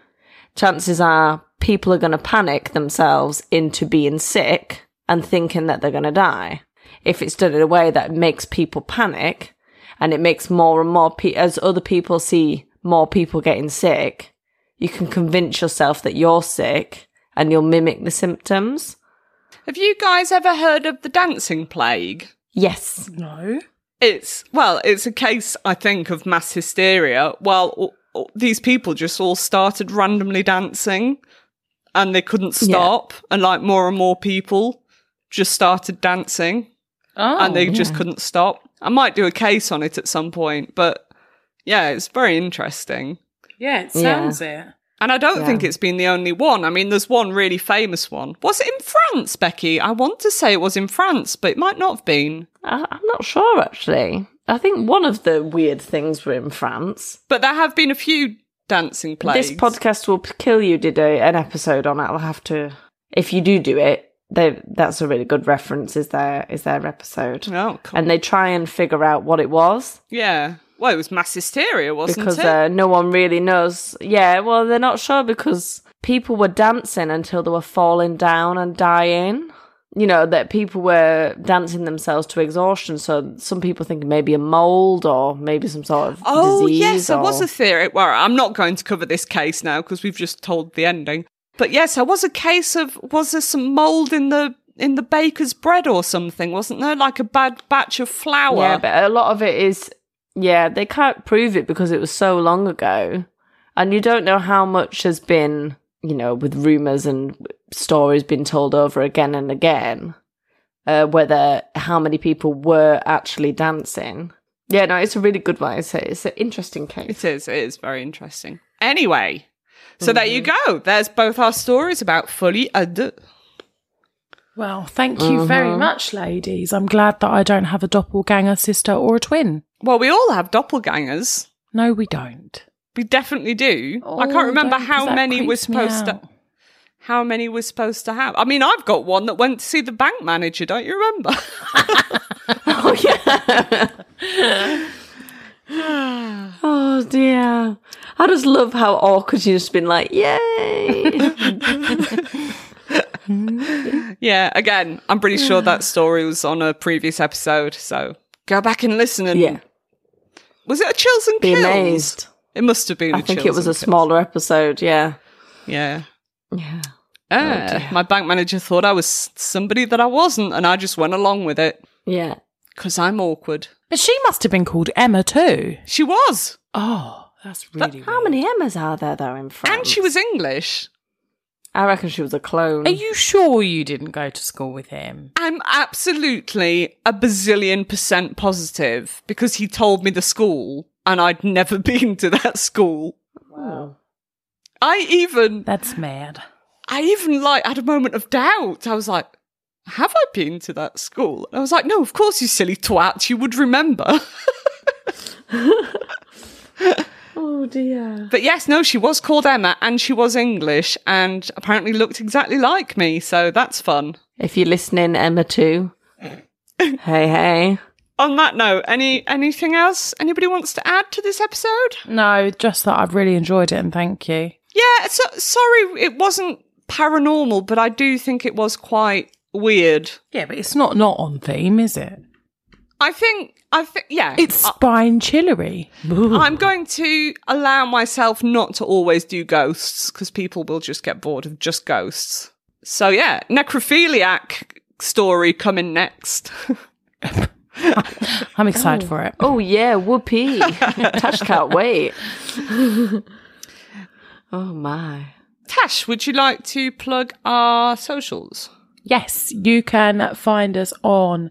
Speaker 2: Chances are people are going to panic themselves into being sick and thinking that they're going to die. If it's done in a way that makes people panic and it makes more and more pe- as other people see more people getting sick, you can convince yourself that you're sick and you'll mimic the symptoms.
Speaker 3: Have you guys ever heard of the dancing plague?
Speaker 2: Yes.
Speaker 1: No.
Speaker 3: It's well, it's a case I think of mass hysteria. Well, all- all- these people just all started randomly dancing, and they couldn't stop, and like more and more people just started dancing,
Speaker 1: Oh,
Speaker 3: and they oh, just couldn't stop. I might do a case on it at some point, but yeah, it's very interesting.
Speaker 1: yeah, it
Speaker 2: Yeah.
Speaker 1: sounds it.
Speaker 3: And I don't
Speaker 2: Yeah.
Speaker 3: think it's been the only one. I mean, there's one really famous one. Was it in France, Becky? I want to say it was in France, but it might not have been.
Speaker 2: I- I'm not sure actually. I think one of the weird things were in France.
Speaker 3: But there have been a few dancing plagues.
Speaker 2: This podcast will kill you. Did a, an episode on it? I'll have to. If you do do it, they, that's a really good reference. Is their is their episode?
Speaker 3: Oh, cool.
Speaker 2: And they try and figure out what it was
Speaker 3: yeah. Well, it was mass hysteria, wasn't
Speaker 2: because
Speaker 3: it?
Speaker 2: uh, no one really knows. Yeah, well, they're not sure because people were dancing until they were falling down and dying. You know that people were dancing themselves to exhaustion. So some people think maybe a mold or maybe some sort of disease.
Speaker 3: oh,
Speaker 2: disease.
Speaker 3: yes, there was a theory. Well, I'm not going to cover this case now because we've just told the ending. But yes, there was a case of was there some mold in the in the baker's bread or something? Wasn't there like a bad batch of flour?
Speaker 2: Yeah, but a lot of it is, yeah, they can't prove it because it was so long ago. And you don't know how much has been, you know, with rumours and stories being told over again and again, uh, whether how many people were actually dancing. Yeah, no, it's a really good one. It's, a, it's an interesting case.
Speaker 3: It is. It is very interesting. Anyway, so there you go. There's both our stories about Folie à.
Speaker 1: Well, thank you very much, ladies. I'm glad that I don't have a doppelganger sister or a twin.
Speaker 3: Well, we all have doppelgangers.
Speaker 1: No, we don't.
Speaker 3: We definitely do. I
Speaker 1: Oh,
Speaker 3: can't remember how many we're supposed to. How many we're supposed to have? I mean, I've got one that went to see the bank manager. Don't you remember?
Speaker 2: oh, yeah. oh, dear. I just love how awkward you've just been like, yay.
Speaker 3: yeah. Again, I'm pretty sure that story was on a previous episode. So go back and listen. And
Speaker 2: yeah.
Speaker 3: Was it a chills and
Speaker 2: Be
Speaker 3: kills?
Speaker 2: amazed.
Speaker 3: It must have been.
Speaker 2: I
Speaker 3: a
Speaker 2: think it was a
Speaker 3: Kills.
Speaker 2: smaller episode, yeah.
Speaker 3: Yeah.
Speaker 2: Yeah.
Speaker 3: Ah, my bank manager thought I was somebody that I wasn't, and I just went along with it
Speaker 2: Yeah.
Speaker 3: because I'm awkward.
Speaker 1: But she must have been called Emma too.
Speaker 3: She was,
Speaker 1: Oh, that's really
Speaker 2: How many Emmas are there though in France?
Speaker 3: and she was English.
Speaker 2: I reckon she was a clone.
Speaker 1: Are you sure you didn't go to school with him?
Speaker 3: I'm absolutely a bazillion percent positive because he told me the school, and I'd never been to that school.
Speaker 2: Oh.
Speaker 3: I even,
Speaker 1: That's mad.
Speaker 3: I even like had a moment of doubt. I was like, "Have I been to that school?" And I was like, "No, of course, you silly twat, you would remember."
Speaker 2: Oh dear.
Speaker 3: But yes, no, she was called Emma and she was English and apparently looked exactly like me, so that's fun.
Speaker 2: If you're listening, Emma too. hey, hey.
Speaker 3: On that note, any anything else anybody wants to add to this episode?
Speaker 1: No, just that I've really enjoyed it and thank you.
Speaker 3: Yeah, so, sorry it wasn't paranormal, but I do think it was quite weird.
Speaker 1: Yeah, but it's not not on theme, is it?
Speaker 3: I think I think yeah.
Speaker 1: It's spine chillery.
Speaker 3: I'm going to allow myself not to always do ghosts because people will just get bored of just ghosts. So yeah, necrophiliac story coming next.
Speaker 1: I'm excited for it.
Speaker 2: Oh, oh yeah, whoopee. Tash can't wait. oh my.
Speaker 3: Tash, would you like to plug our socials?
Speaker 1: Yes, you can find us on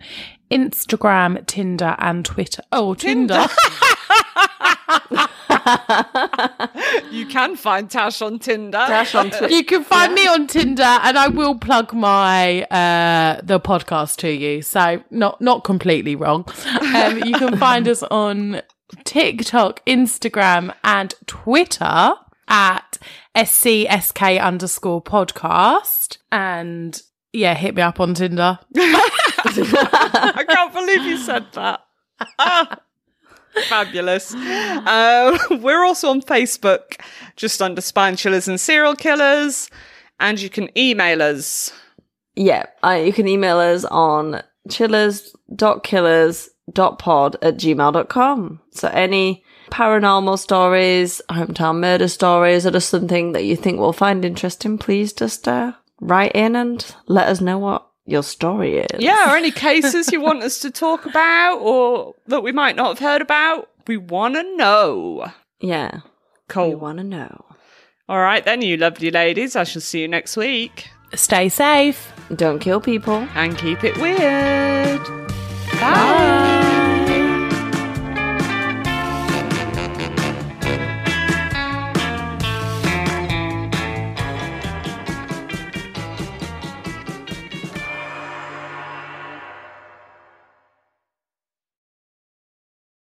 Speaker 1: Instagram, Tinder, and Twitter. Oh, Tinder.
Speaker 3: You can find Tash on Tinder.
Speaker 2: Dash on Twitter.
Speaker 1: You can find me on Tinder, and I will plug my uh, the podcast to you. So not not completely wrong. Um, you can find us on TikTok, Instagram, and Twitter at scsk underscore podcast. And yeah, hit me up on Tinder.
Speaker 3: I can't believe you said that. Ah, fabulous. Uh, we're also on Facebook, just under Spine Chillers and Serial Killers. And you can email us.
Speaker 2: Yeah, uh, you can email us on chillers.killers.pod at gmail.com. So any paranormal stories, hometown murder stories, or just something that you think we'll find interesting, please just uh, write in and let us know what your story is.
Speaker 3: Yeah, or any cases you want us to talk about or that we might not have heard about. We want to know.
Speaker 2: Yeah.
Speaker 3: Cool.
Speaker 2: We want to know.
Speaker 3: All right, then, you lovely ladies. I shall see you next week.
Speaker 1: Stay safe.
Speaker 2: Don't kill people.
Speaker 3: And keep it weird.
Speaker 1: Bye.